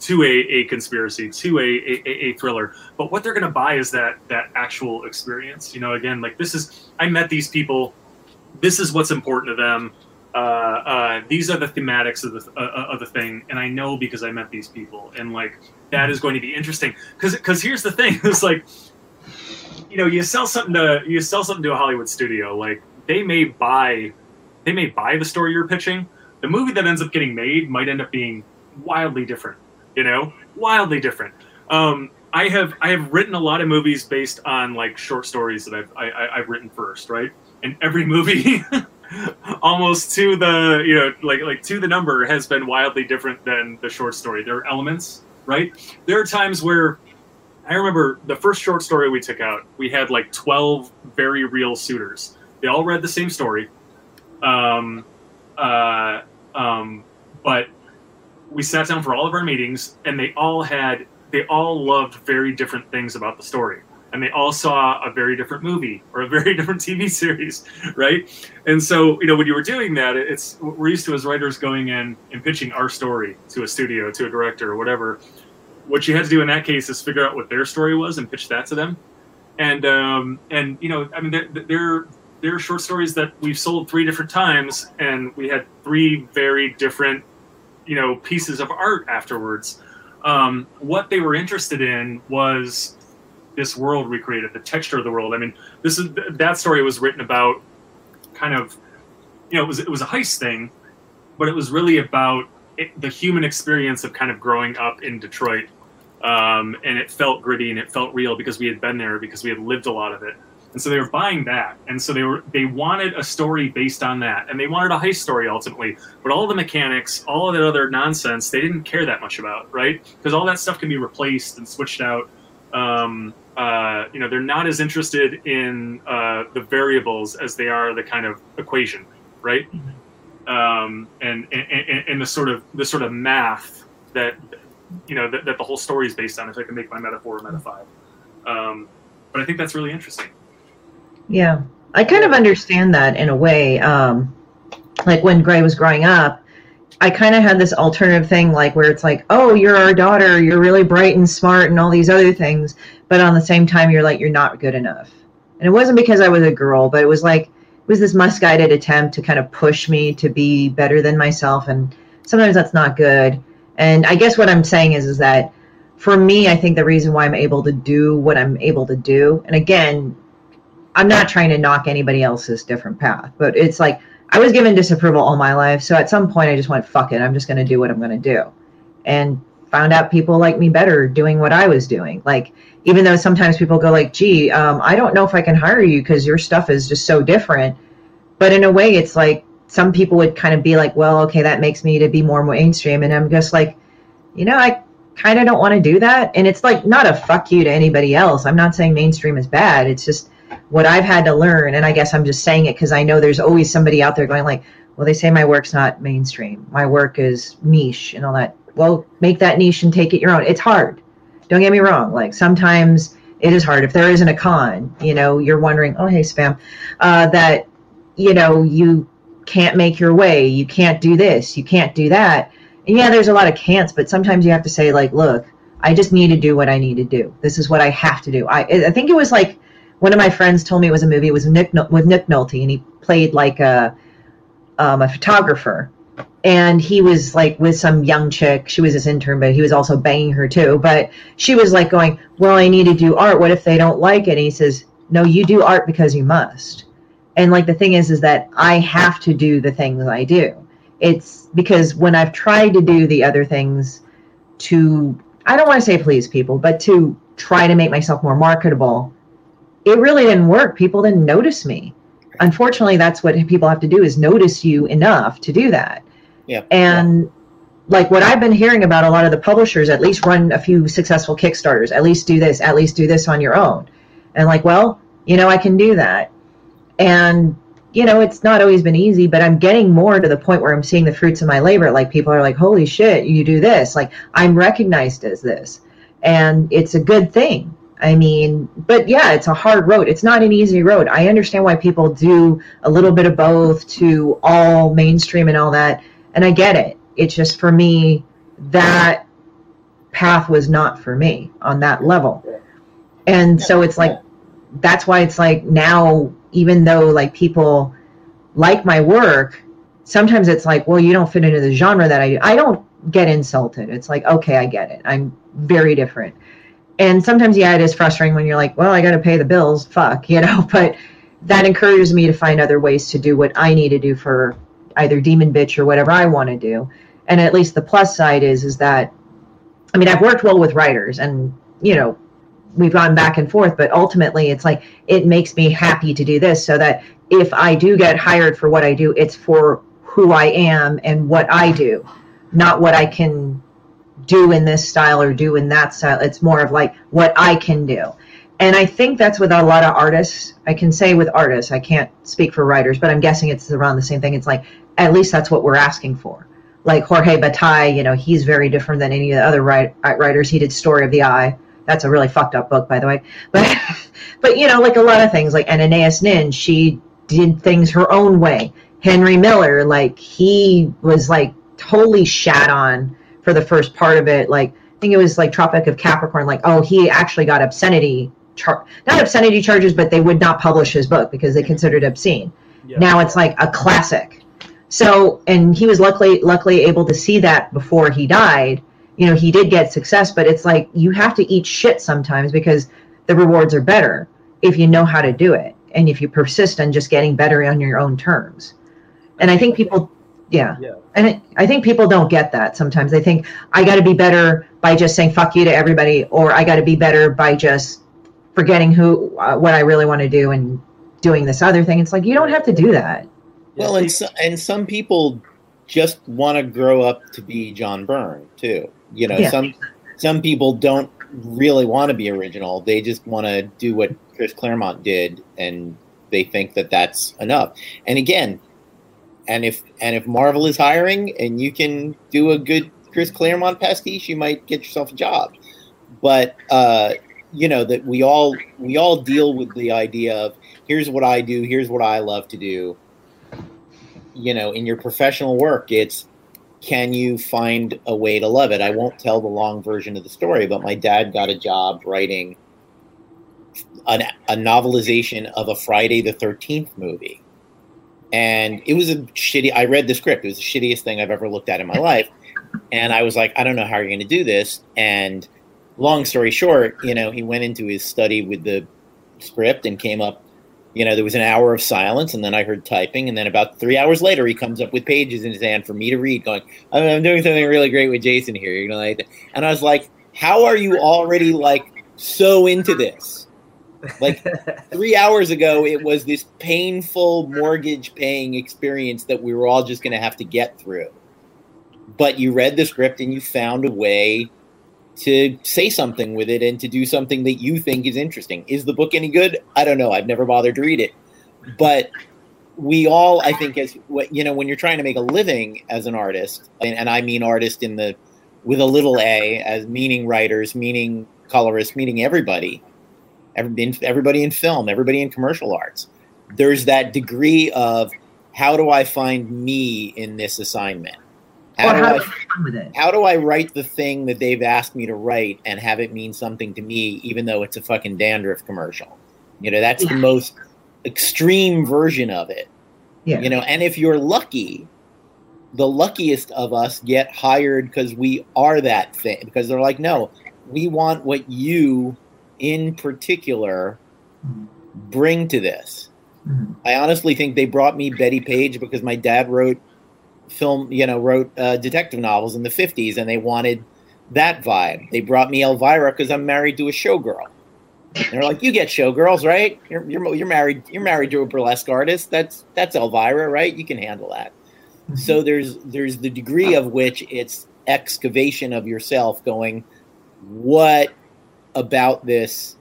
[SPEAKER 1] to a, a conspiracy, to a, a, a thriller. But what they're going to buy is that that actual experience. You know, again, like this is I met these people. This is what's important to them uh, uh, these are the thematics of the uh, of the thing, and I know because I met these people, and like that is going to be interesting. Because because here's the thing: it's like you know you sell something to you sell something to a Hollywood studio, like they may buy they may buy the story you're pitching. The movie that ends up getting made might end up being wildly different. You know, wildly different. Um, I have I have written a lot of movies based on like short stories that I've I, I, I've written first, right? And every movie almost to the you know like like to the number has been wildly different than the short story there are elements right there are times where i remember the first short story we took out we had like 12 very real suitors. They all read the same story. Um uh um but we sat down for all of our meetings and they all had they all loved very different things about the story. And they all saw a very different movie or a very different tv series right? And so, you know, when you were doing that, it's we're used to as writers going in and pitching our story to a studio, to a director, or whatever. What you had to do in that case is figure out what their story was and pitch that to them. And um, and you know, I mean, they're, they're they're short stories that we've sold three different times, and we had three very different, you know, pieces of art afterwards. Um, what they were interested in was this world we created, the texture of the world. I mean, this is that story was written about kind of, you know, it was it was a heist thing, but it was really about it, the human experience of kind of growing up in Detroit, um, and it felt gritty and it felt real because we had been there because we had lived a lot of it. And so they were buying that. And so they were they wanted a story based on that. And they wanted a heist story ultimately. But all the mechanics all of that other nonsense they didn't care that much about right? Because all that stuff can be replaced and switched out. Um, uh, you know they're not as interested in uh, the variables as they are the kind of equation right? Um, and, and and the sort of the sort of math that you know that, that the whole story is based on if i can make my metaphor meta five um, but i think that's really interesting
[SPEAKER 3] Yeah, I kind of understand that in a way. Um, like when Gray was growing up, I kind of had this alternative thing, like where it's like, oh, you're our daughter, you're really bright and smart, and all these other things, but on the same time, you're like, you're not good enough. And it wasn't because I was a girl, but it was like, it was this misguided attempt to kind of push me to be better than myself, and sometimes that's not good. And I guess what I'm saying is, is that for me, I think the reason why I'm able to do what I'm able to do, and again, I'm not trying to knock anybody else's different path, but it's like I was given disapproval all my life. So at some point, I just went, fuck it. I'm just going to do what I'm going to do. And found out people like me better doing what I was doing. Like, even though sometimes people go like, gee, um, I don't know if I can hire you because your stuff is just so different. But in a way, it's like some people would kind of be like, well, okay, that makes me to be more mainstream. And I'm just like, you know, I kind of don't want to do that. And it's like not a fuck you to anybody else. I'm not saying mainstream is bad. It's just what I've had to learn, and I guess I'm just saying it because I know there's always somebody out there going like, well, they say my work's not mainstream. My work is niche and all that. Well, make that niche and take it your own. It's hard. Don't get me wrong. Like sometimes it is hard. If there isn't a con, you know, you're wondering, oh, hey, spam, uh, that, you know, you can't make your way. You can't do this. You can't do that. And yeah, there's a lot of can'ts, but sometimes you have to say like, look, I just need to do what I need to do. This is what I have to do. I, I think it was like, one of my friends told me it was a movie. It was Nick with Nick Nolte, and he played like a um, a photographer. And he was like with some young chick. She was his intern, but he was also banging her too. But she was like going, "Well, I need to do art. What if they don't like it?" And he says, "No, you do art because you must." And like the thing is, is that I have to do the things I do. It's because when I've tried to do the other things to, I don't want to say please people, but to try to make myself more marketable, it really didn't work. People didn't notice me. Unfortunately, that's what people have to do is notice you enough to do that.
[SPEAKER 2] Yeah.
[SPEAKER 3] And yeah. like what I've been hearing about a lot of the publishers, at least run a few successful Kickstarters, at least do this, at least do this on your own. And like, well, you know, I can do that. And you know, it's not always been easy, but I'm getting more to the point where I'm seeing the fruits of my labor. Like people are like, holy shit, you do this. Like I'm recognized as this. And it's a good thing I mean, but yeah, it's a hard road. It's not an easy road. I understand why people do a little bit of both to all mainstream and all that. And I get it. It's just for me, that path was not for me on that level. And so it's like, that's why it's like now, even though like people like my work, sometimes it's like, well, you don't fit into the genre that I do. I don't get insulted. It's like, okay, I get it. I'm very different and sometimes yeah it is frustrating when you're like well i got to pay the bills fuck you know but that encourages me to find other ways to do what i need to do for either demon bitch or whatever i want to do and at least the plus side is is that i mean i've worked well with writers and you know we've gone back and forth but ultimately it's like it makes me happy to do this so that if i do get hired for what i do it's for who i am and what i do not what i can do in this style or do in that style. It's more of like what I can do. And I think that's with a lot of artists. I can say with artists, I can't speak for writers, but I'm guessing it's around the same thing. It's like, at least that's what we're asking for. Like Jorge Bataille, you know, he's very different than any of the other write, writers. He did Story of the Eye. That's a really fucked up book, by the way. But, but you know, like a lot of things, like Anais Nin, she did things her own way. Henry Miller, like he was like totally shat on for the first part of it. Like I think it was like Tropic of Capricorn. Like oh, he actually got obscenity char not obscenity charges, but they would not publish his book because they considered it obscene. Yeah. Now it's like a classic. So and he was luckily luckily able to see that before he died. You know, he did get success, but it's like you have to eat shit sometimes because the rewards are better if you know how to do it and if you persist on just getting better on your own terms. And I think people, yeah,
[SPEAKER 4] Yeah.
[SPEAKER 3] and it, I think people don't get that sometimes. They think I got to be better by just saying fuck you to everybody, or I got to be better by just forgetting who uh, what I really want to do and doing this other thing. It's like you don't have to do that.
[SPEAKER 2] Well, and so, and some people just want to grow up to be John Byrne too. You know,
[SPEAKER 3] Yeah.
[SPEAKER 2] some some people don't really want to be original. They just want to do what Chris Claremont did, and they think that that's enough. And again, and if and if Marvel is hiring and you can do a good Chris Claremont pastiche, you might get yourself a job. But uh, you know that we all we all deal with the idea of here's what I do, here's what I love to do you know in your professional work it's can you find a way to love it? I won't tell the long version of the story but my dad got a job writing an, a novelization of a friday the 13th movie. And it was a shitty i read the script. It was the shittiest thing i've ever looked at in my life. And i was like i don't know how you're going to do this. And long story short you know he went into his study with the script and came up you know, there was an hour of silence, and then I heard typing, and then about three hours later, he comes up with pages in his hand for me to read, going, "I'm, doing something really great with Jason here." You know, like, and I was like, "How are you already like so into this?" Like three hours ago, it was this painful mortgage paying experience that we were all just going to have to get through. But you read the script and you found a way to say something with it and to do something that you think is interesting. Is the book any good? I don't know. I've never bothered to read it. But we all, I think, as you know, when you're trying to make a living as an artist, and, and I mean artist in the with a little a, as meaning writers, meaning colorists, meaning everybody, everybody in film, everybody in commercial arts. There's that degree of how do I find me in this assignment? How do
[SPEAKER 3] how
[SPEAKER 2] I
[SPEAKER 3] with it.
[SPEAKER 2] how do I write the thing that they've asked me to write and have it mean something to me, even though it's a fucking dandruff commercial? You know, that's the most extreme version of it.
[SPEAKER 3] Yeah.
[SPEAKER 2] You know, and if you're lucky, the luckiest of us get hired because we are that thing. Because they're like, no, we want what you, in particular,
[SPEAKER 3] Mhm.
[SPEAKER 2] bring to this.
[SPEAKER 3] Mhm.
[SPEAKER 2] I honestly think they brought me Bettie Page because my dad wrote film, you know, wrote uh, detective novels in the 50s and they wanted that vibe. They brought me Elvira because I'm married to a showgirl. And they're like, you get showgirls, right? You're, you're, you're married. You're married to a burlesque artist. That's that's Elvira, right? You can handle that. So there's there's the degree of which it's excavation of yourself, going, what about this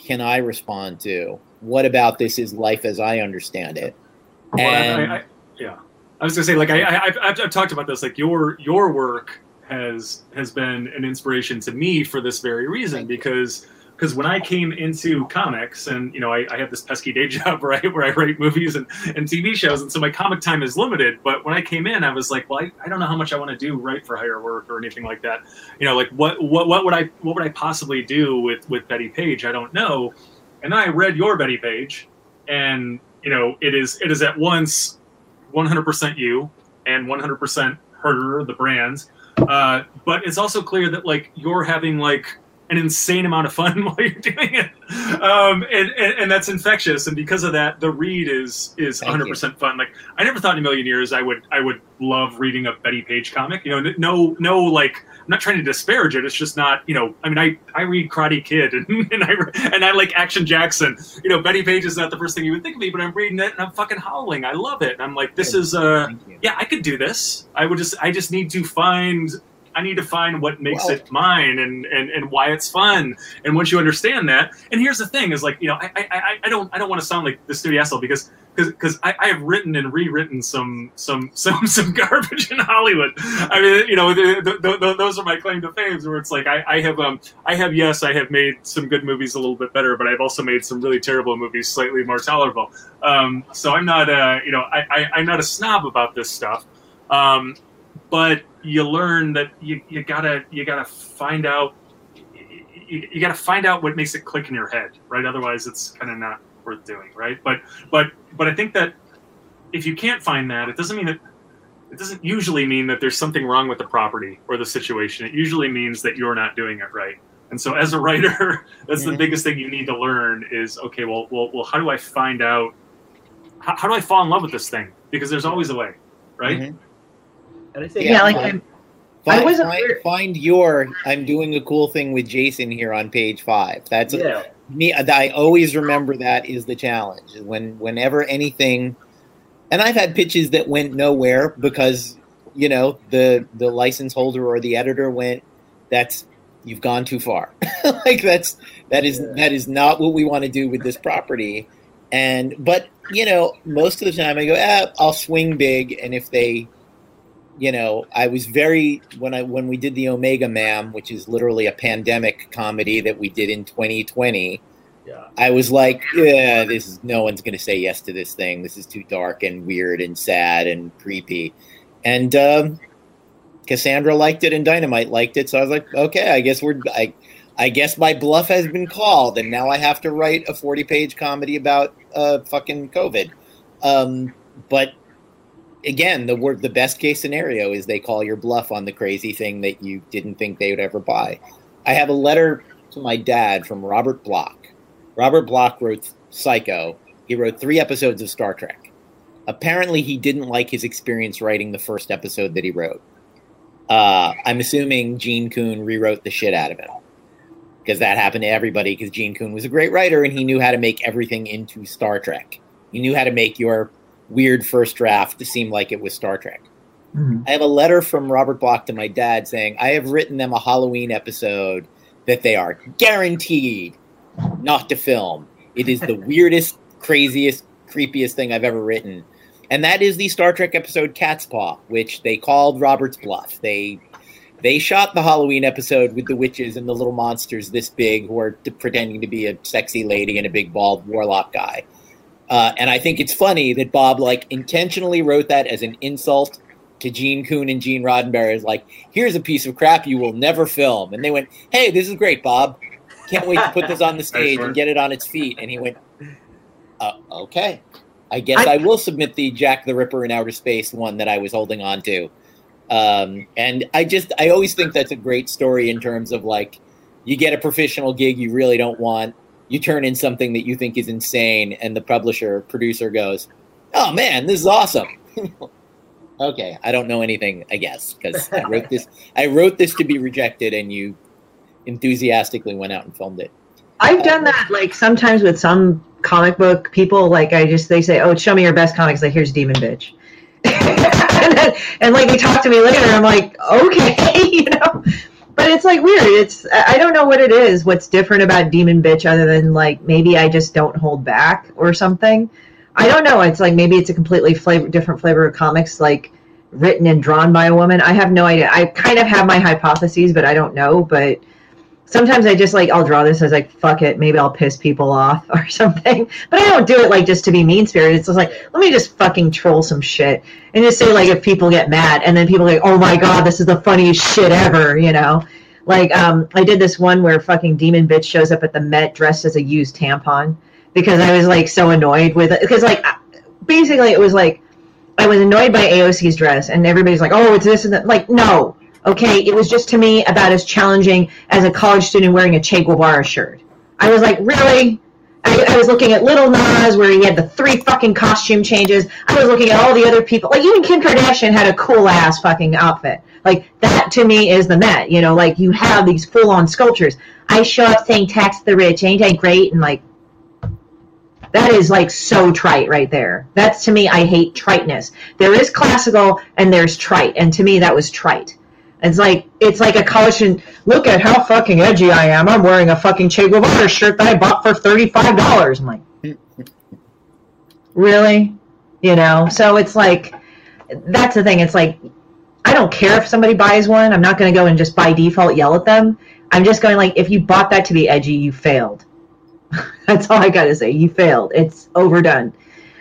[SPEAKER 2] can I respond to? What about this is life as I understand it?
[SPEAKER 1] Well, I-
[SPEAKER 2] And
[SPEAKER 1] I, I, yeah, I was gonna say like I, I I've, I've, talked about this. Like your your work has has been an inspiration to me for this very reason because because when I came into comics and you know I, I have this pesky day job right where I write movies and, and TV shows and so my comic time is limited. But when I came in, I was like, well, I, I don't know how much I want to do write for higher work or anything like that. You know, like what what what would I what would I possibly do with with Bettie Page? I don't know. And I read your Bettie Page, and you know it is it is at once 100% you and 100% her the brand uh, but it's also clear that like you're having like an insane amount of fun while you're doing it. Um, and, and, and that's infectious. And because of that the read is is 100% fun. Like i never thought in a million years i would i would love reading a bettie page comic. You know no no like i'm not trying to disparage it. It's just not you know i mean i i read karate kid and, and i and i like action jackson. You know bettie page is not the first thing you would think of me but i'm reading it and i'm fucking howling. I love it. And i'm like this is uh yeah, I could do this. I would just I just need to find I need to find what makes
[SPEAKER 2] Well-
[SPEAKER 1] it mine and, and and why it's fun. And once you understand that, and here's the thing is like, you know, I I, I- I don't I don't want to sound like the studio asshole because because I, I have written and rewritten some some some some garbage in Hollywood. I mean, you know, the, the, the, those are my claim to fame. Where it's like I, I have um I have yes I have made some good movies a little bit better, but I've also made some really terrible movies slightly more tolerable. Um, so I'm not uh you know I, I I'm not a snob about this stuff. Um, but you learn that you, you gotta you gotta find out you, you gotta find out what makes it click in your head, right? Otherwise, it's kind of not worth doing, right? But but but I think that if you can't find that, it doesn't mean that it doesn't usually mean that there's something wrong with the property or the situation. It usually means that you're not doing it right. And so, as a writer, that's the biggest thing you need to learn is okay. Well, well, well how do I find out? How, how do I fall in love with this thing? Because there's always a way, right?
[SPEAKER 2] Mhm.
[SPEAKER 4] And I think
[SPEAKER 3] Yeah,
[SPEAKER 2] Yeah,
[SPEAKER 3] like. I'm, I
[SPEAKER 2] Find,
[SPEAKER 3] wasn't
[SPEAKER 2] find,
[SPEAKER 3] weird-
[SPEAKER 2] find your. I'm doing a cool thing with Jason here on page five. That's
[SPEAKER 4] yeah,
[SPEAKER 2] me. I always remember that is the challenge. When whenever anything, and I've had pitches that went nowhere because you know the the license holder or the editor went. That's you've gone too far. like that's that is
[SPEAKER 4] Yeah.
[SPEAKER 2] that is not what we want to do with this property. And but you know most of the time I go, ah, I'll swing big, and if they you know, I was very when I when we did the Omega Ma'am, which is literally a pandemic comedy that we did in 2020.
[SPEAKER 4] yeah.
[SPEAKER 2] I was like, yeah, this is no one's going to say yes to this thing. This is too dark and weird and sad and creepy. And um, Cassandra liked it and Dynamite liked it, so I was like, okay, I guess we're I, I guess my bluff has been called, and now I have to write a 40 page comedy about uh, fucking COVID. Um, but again, the word the best case scenario is they call your bluff on the crazy thing that you didn't think they would ever buy. I have a letter to my dad from Robert Bloch. Robert Bloch wrote Psycho. He wrote three episodes of Star Trek. Apparently, he didn't like his experience writing the first episode that he wrote. Uh, I'm assuming Gene Coon rewrote the shit out of it because that happened to everybody. Because Gene Coon was a great writer and he knew how to make everything into Star Trek. He knew how to make your weird first draft to seem like it was Star Trek.
[SPEAKER 3] Mhm.
[SPEAKER 2] I have a letter from Robert Bloch to my dad saying, I have written them a Halloween episode that they are guaranteed not to film. It is the weirdest, craziest, creepiest thing I've ever written. And that is the Star Trek episode Catspaw, which they called Robert's Bluff. They they shot the Halloween episode with the witches and the little monsters this big who are pretending to be a sexy lady and a big bald warlock guy. Uh, and I think it's funny that Bob like intentionally wrote that as an insult to Gene Coon and Gene Roddenberry. Is like, here's a piece of crap you will never film. And they went, hey, this is great, Bob. Can't wait to put this on the stage and get it on its feet. And he went, uh, okay. I guess I,
[SPEAKER 3] I-
[SPEAKER 2] will submit the Jack the Ripper in outer space one that I was holding on to. Um, and I just, I always think that's a great story in terms of like, you get a professional gig you really don't want, you turn in something that you think is insane, and the publisher, producer goes, oh man, this is awesome. okay, I don't know anything, I guess, because I wrote this, I wrote this to be rejected, and you enthusiastically went out and filmed it.
[SPEAKER 3] I've done that like sometimes with some comic book people. Like I just they say, "Oh, show me your best comics." Like here's Demon Bitch, and, then, and like they talk to me later. I'm like, okay, you know. But it's like weird. It's I don't know what it is. What's different about Demon Bitch other than like maybe I just don't hold back or something. I don't know. It's like maybe it's a completely flavor, different flavor of comics, like written and drawn by a woman. I have no idea. I kind of have my hypotheses, but I don't know. But sometimes I just like I'll draw this as like fuck it, maybe I'll piss people off or something. But I don't do it like just to be mean spirited. It's just like let me just fucking troll some shit and just say like if people get mad and then people like oh my god this is the funniest shit ever, you know. Like um I did this one where fucking demon bitch shows up at the Met dressed as a used tampon because I was like so annoyed with it because like basically it was like I was annoyed by AOC's dress and everybody's like oh it's this and that like no Okay, it was just to me about as challenging as a college student wearing a Che Guevara shirt. I was like, really? I, I was looking at Little Nas where he had the three fucking costume changes. I was looking at all the other people. Like even Kim Kardashian had a cool ass fucking outfit. Like that to me is the Met. You know, like you have these full on sculptures. I show up saying tax the rich, ain't I great? And like that is like so trite right there. That's to me, I hate triteness. There is classical and there's trite, and to me that was trite. It's like it's like a college student. Look at how fucking edgy I am. I'm wearing a fucking Che Guevara shirt that I bought for thirty five dollars. I'm like, really, you know? So it's like that's the thing. It's like I don't care if somebody buys one. I'm not going to go and just by default yell at them. I'm just going like, if you bought that to be edgy, you failed. that's all I got to say. You failed. It's overdone.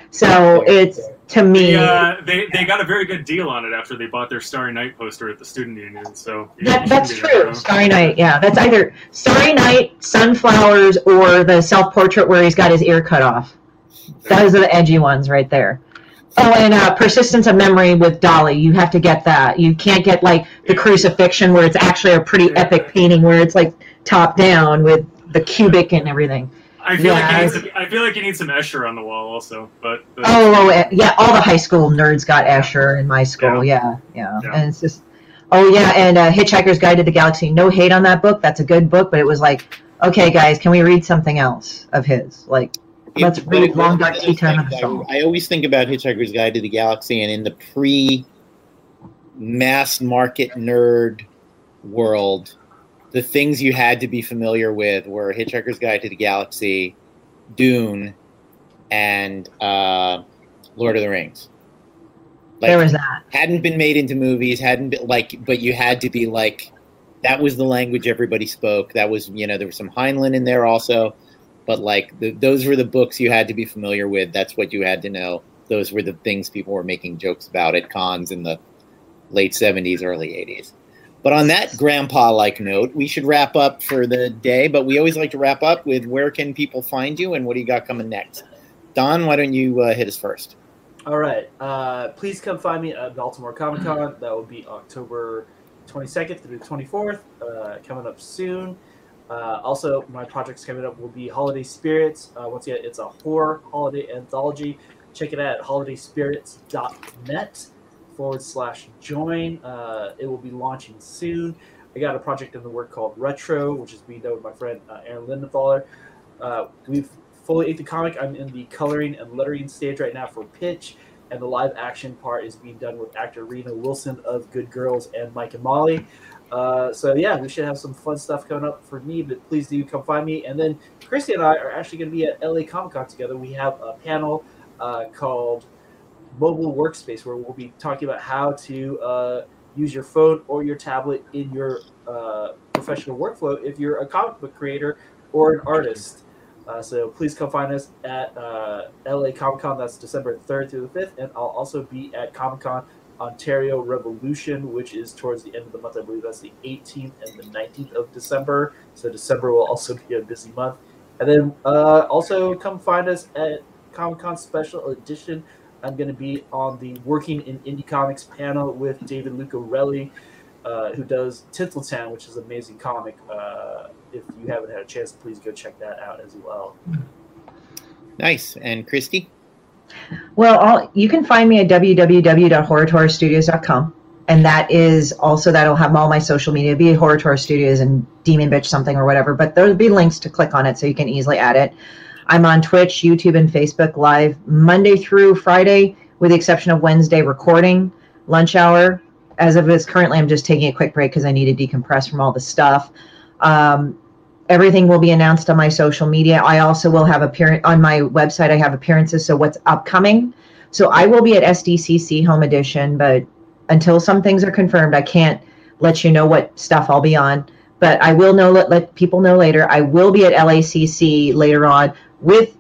[SPEAKER 3] So it's to me.
[SPEAKER 1] They, uh, they they got a very good deal on it after they bought their Starry Night poster at the student union. So
[SPEAKER 3] That, that's
[SPEAKER 1] shouldn't be there,
[SPEAKER 3] true.
[SPEAKER 1] huh?
[SPEAKER 3] Starry Night, yeah. That's either Starry Night, Sunflowers, or the self portrait where he's got his ear cut off. Those are the edgy ones right there. Oh, and uh, persistence of memory with Dalí. You have to get that. You can't get like the crucifixion where it's actually a pretty epic painting where it's like top down with the cubic and everything.
[SPEAKER 1] I feel like
[SPEAKER 3] Yeah,
[SPEAKER 1] you need some, I feel like you need some Escher on the wall also, but but-
[SPEAKER 3] Oh, oh, eh, yeah. All the high school nerds got Escher in my school. Yeah, yeah.
[SPEAKER 1] Yeah.
[SPEAKER 3] And it's just, oh yeah. And uh, Hitchhiker's Guide to the Galaxy. No hate on that book. That's a good book, but it was like, okay, guys, can we read something else of his? Like, Let's
[SPEAKER 2] It-
[SPEAKER 3] read
[SPEAKER 2] it
[SPEAKER 3] Long Dark Tea Time of the Soul.
[SPEAKER 2] I, I always think about Hitchhiker's Guide to the Galaxy, and in the pre mass market nerd world, the things you had to be familiar with were Hitchhiker's Guide to the Galaxy, Dune, and uh, Lord of the Rings. Like,
[SPEAKER 3] there was that.
[SPEAKER 2] hadn't been made into movies, hadn't been like, but you had to be like, that was the language everybody spoke. That was, you know, there was some Heinlein in there also, but like, the, those were the books you had to be familiar with. That's what you had to know. Those were the things people were making jokes about at cons in the late 70s, early 80s. But on that grandpa like note, we should wrap up for the day. But we always like to wrap up with where can people find you and what do you got coming next? Don, why don't you uh, hit us first?
[SPEAKER 4] All right. Uh, please come find me at Baltimore Comic Con. That will be October 22nd through the 24th, uh, coming up soon. Uh, also, my projects coming up will be Holiday Spirits. Uh, once again, it's a horror holiday anthology. Check it out at holidayspirits.net forward slash join. Uh, it will be launching soon. I got a project in the work called Retro, which is being done with my friend uh, Aaron Lindenthaler. Uh, we've fully ate the comic. I'm in the coloring and lettering stage right now for pitch, and the live action part is being done with actor Reno Wilson of Good Girls and Mike and Molly. Uh, so yeah, we should have some fun stuff coming up for me. But please do come find me. And then Christie and I are actually going to be at LA Comic Con together. We have a panel uh, called Mobile Workspace where we'll be talking about how to uh, use your phone or your tablet in your uh, professional workflow if you're a comic book creator or an artist. Uh, so please come find us at uh, LA Comic Con. That's December 3rd through the 5th. And I'll also be at Comic Con Ontario Revolution, which is towards the end of the month. I believe that's the 18th and the 19th of December. So December will also be a busy month. And then uh, also come find us at Comic Con Special Edition. I'm going to be on the Working in Indie Comics panel with David Lucarelli, uh, who does Tinseltown, which is an amazing comic. Uh, if you haven't had a chance, please go check that out as well.
[SPEAKER 2] Nice. And Christie?
[SPEAKER 3] Well, all, you can find me at www.horatorastudios.com. And that is also, that'll have all my social media, be Hora Tora Studios and Demon Bitch something or whatever. But there'll be links to click on it so you can easily add it. I'm on Twitch, YouTube, and Facebook live Monday through Friday, with the exception of Wednesday recording, lunch hour. As of this currently, I'm just taking a quick break because I need to decompress from all the stuff. Um, everything will be announced on my social media. I also will have appearance on my website. I have appearances, so what's upcoming. So I will be at SDCC Home Edition, but until some things are confirmed, I can't let you know what stuff I'll be on. But I will know let, let people know later. I will be at LACC later on with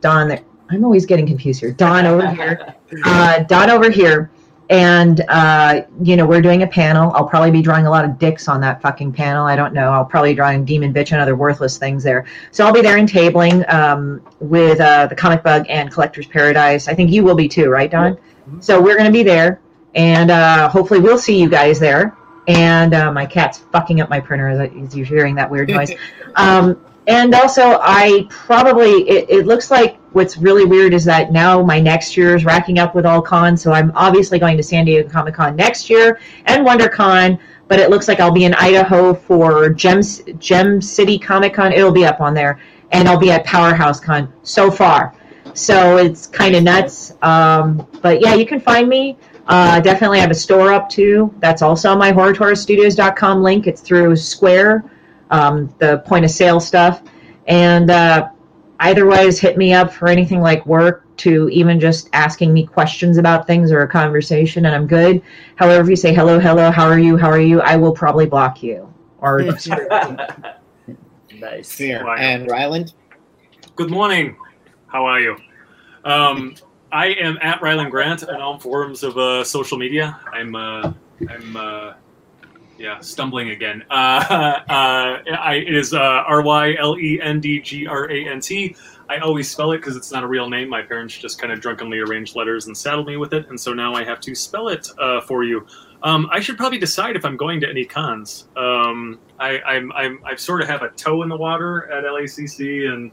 [SPEAKER 3] Don. I'm always getting confused here. Don over here. Uh, Don over here. And, uh, you know, we're doing a panel. I'll probably be drawing a lot of dicks on that fucking panel. I don't know. I'll probably be drawing Demon Bitch and other worthless things there. So I'll be there in tabling um, with uh, the Comic Bug and Collector's Paradise. I think you will be too, right, Don?
[SPEAKER 4] Mhm.
[SPEAKER 3] So we're going to be there. And uh, hopefully we'll see you guys there. And uh, my cat's fucking up my printer as, I, as you're hearing that weird noise. Um, and also, I probably, it, it looks like what's really weird is that now my next year is racking up with all cons. So I'm obviously going to San Diego Comic Con next year and WonderCon, but it looks like I'll be in Idaho for Gem, Gem City Comic Con. It'll be up on there. And I'll be at Powerhouse Con so far. So it's kind of nuts. Um, but yeah, you can find me. Uh, definitely have a store up too. That's also on my horatorastudios.com link. It's through Square um, the point of sale stuff. And uh, otherwise, hit me up for anything like work to even just asking me questions about things or a conversation, and I'm good. However, if you say hello, hello, how are you, how are you, I will probably block you. Or
[SPEAKER 4] nice.
[SPEAKER 2] Fair.
[SPEAKER 1] Wow.
[SPEAKER 2] And Rylend?
[SPEAKER 1] Good morning. How are you? Um, I am at Rylend Grant on all forms of uh, social media. I'm uh, I'm uh, yeah, stumbling again. Uh, uh, I, it is uh, R Y L E N D G R A N T. I always spell it because it's not a real name. My parents just kind of drunkenly arranged letters and saddled me with it, and so now I have to spell it uh, for you. Um, I should probably decide if I'm going to any cons. Um, I, I'm, I'm, I sort of have a toe in the water at LACC and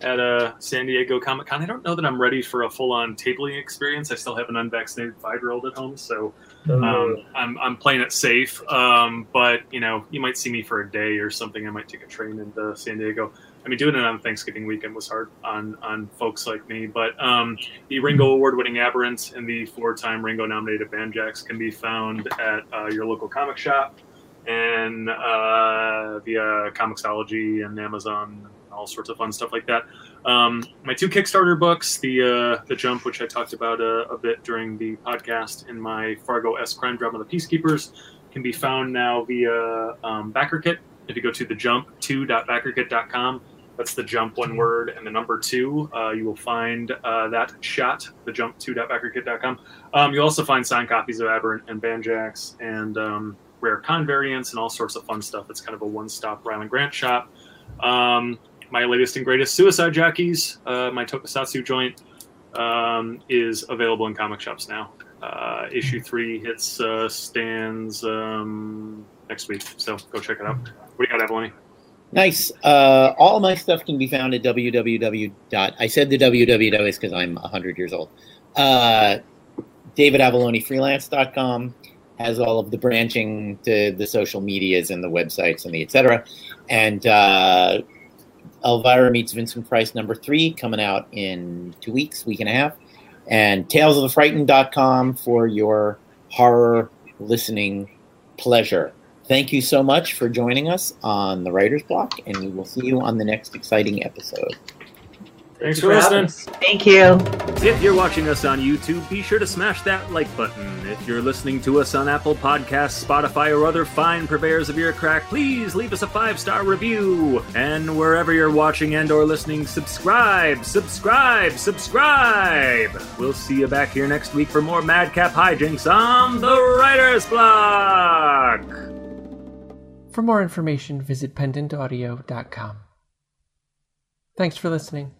[SPEAKER 1] at a San Diego Comic Con. I don't know that I'm ready for a full on tabling experience. I still have an unvaccinated five year old at home, so um, I'm, I'm playing it safe. Um, but you know, you might see me for a day or something. I might take a train into San Diego. I mean, doing it on Thanksgiving weekend was hard on on folks like me. But um, the Ringo Award winning Aberrant and the four time Ringo nominated Banjax can be found at uh, your local comic shop and uh, via Comixology and Amazon all sorts of fun stuff like that. Um, my two Kickstarter books, the uh, the Jump, which I talked about a, a bit during the podcast, and my Fargo S crime drama, The Peacekeepers, can be found now via um, BackerKit. If you go to the jump2.backerkit.com, that's the jump one word and the number two. Uh, you will find uh, that shot, the jump2.backerkit.com. Um, you'll also find signed copies of Aberrant and Banjax and um, rare con variants and all sorts of fun stuff. It's kind of a one stop Rylend Grant shop. Um, my latest and greatest Suicide Jockeys, uh, my Tokusatsu joint, um, is available in comic shops now. Uh, issue three hits uh, stands um, next week, so go check it out. What do you got, Avallone?
[SPEAKER 2] Nice. Uh, all my stuff can be found at www. I said the www is because I'm 100 years old. Uh, DavidAvalloneFreelance.com has all of the branching to the social medias and the websites and the etc. And uh, Elvira meets Vincent Price number three coming out in two weeks, week and a half. And talesofthefrightened.com for your horror listening pleasure. Thank you so much for joining us on the Writer's Block, and we will see you on the next exciting episode.
[SPEAKER 1] Thanks for listening.
[SPEAKER 3] Thank you.
[SPEAKER 5] If you're watching us on YouTube, be sure to smash that like button. If you're listening to us on Apple Podcasts, Spotify, or other fine purveyors of ear crack, please leave us a five-star review. And wherever you're watching and or listening, subscribe, subscribe, subscribe. We'll see you back here next week for more Madcap hijinks on the Writer's Block.
[SPEAKER 6] For more information, visit pendantaudio.com. Thanks for listening.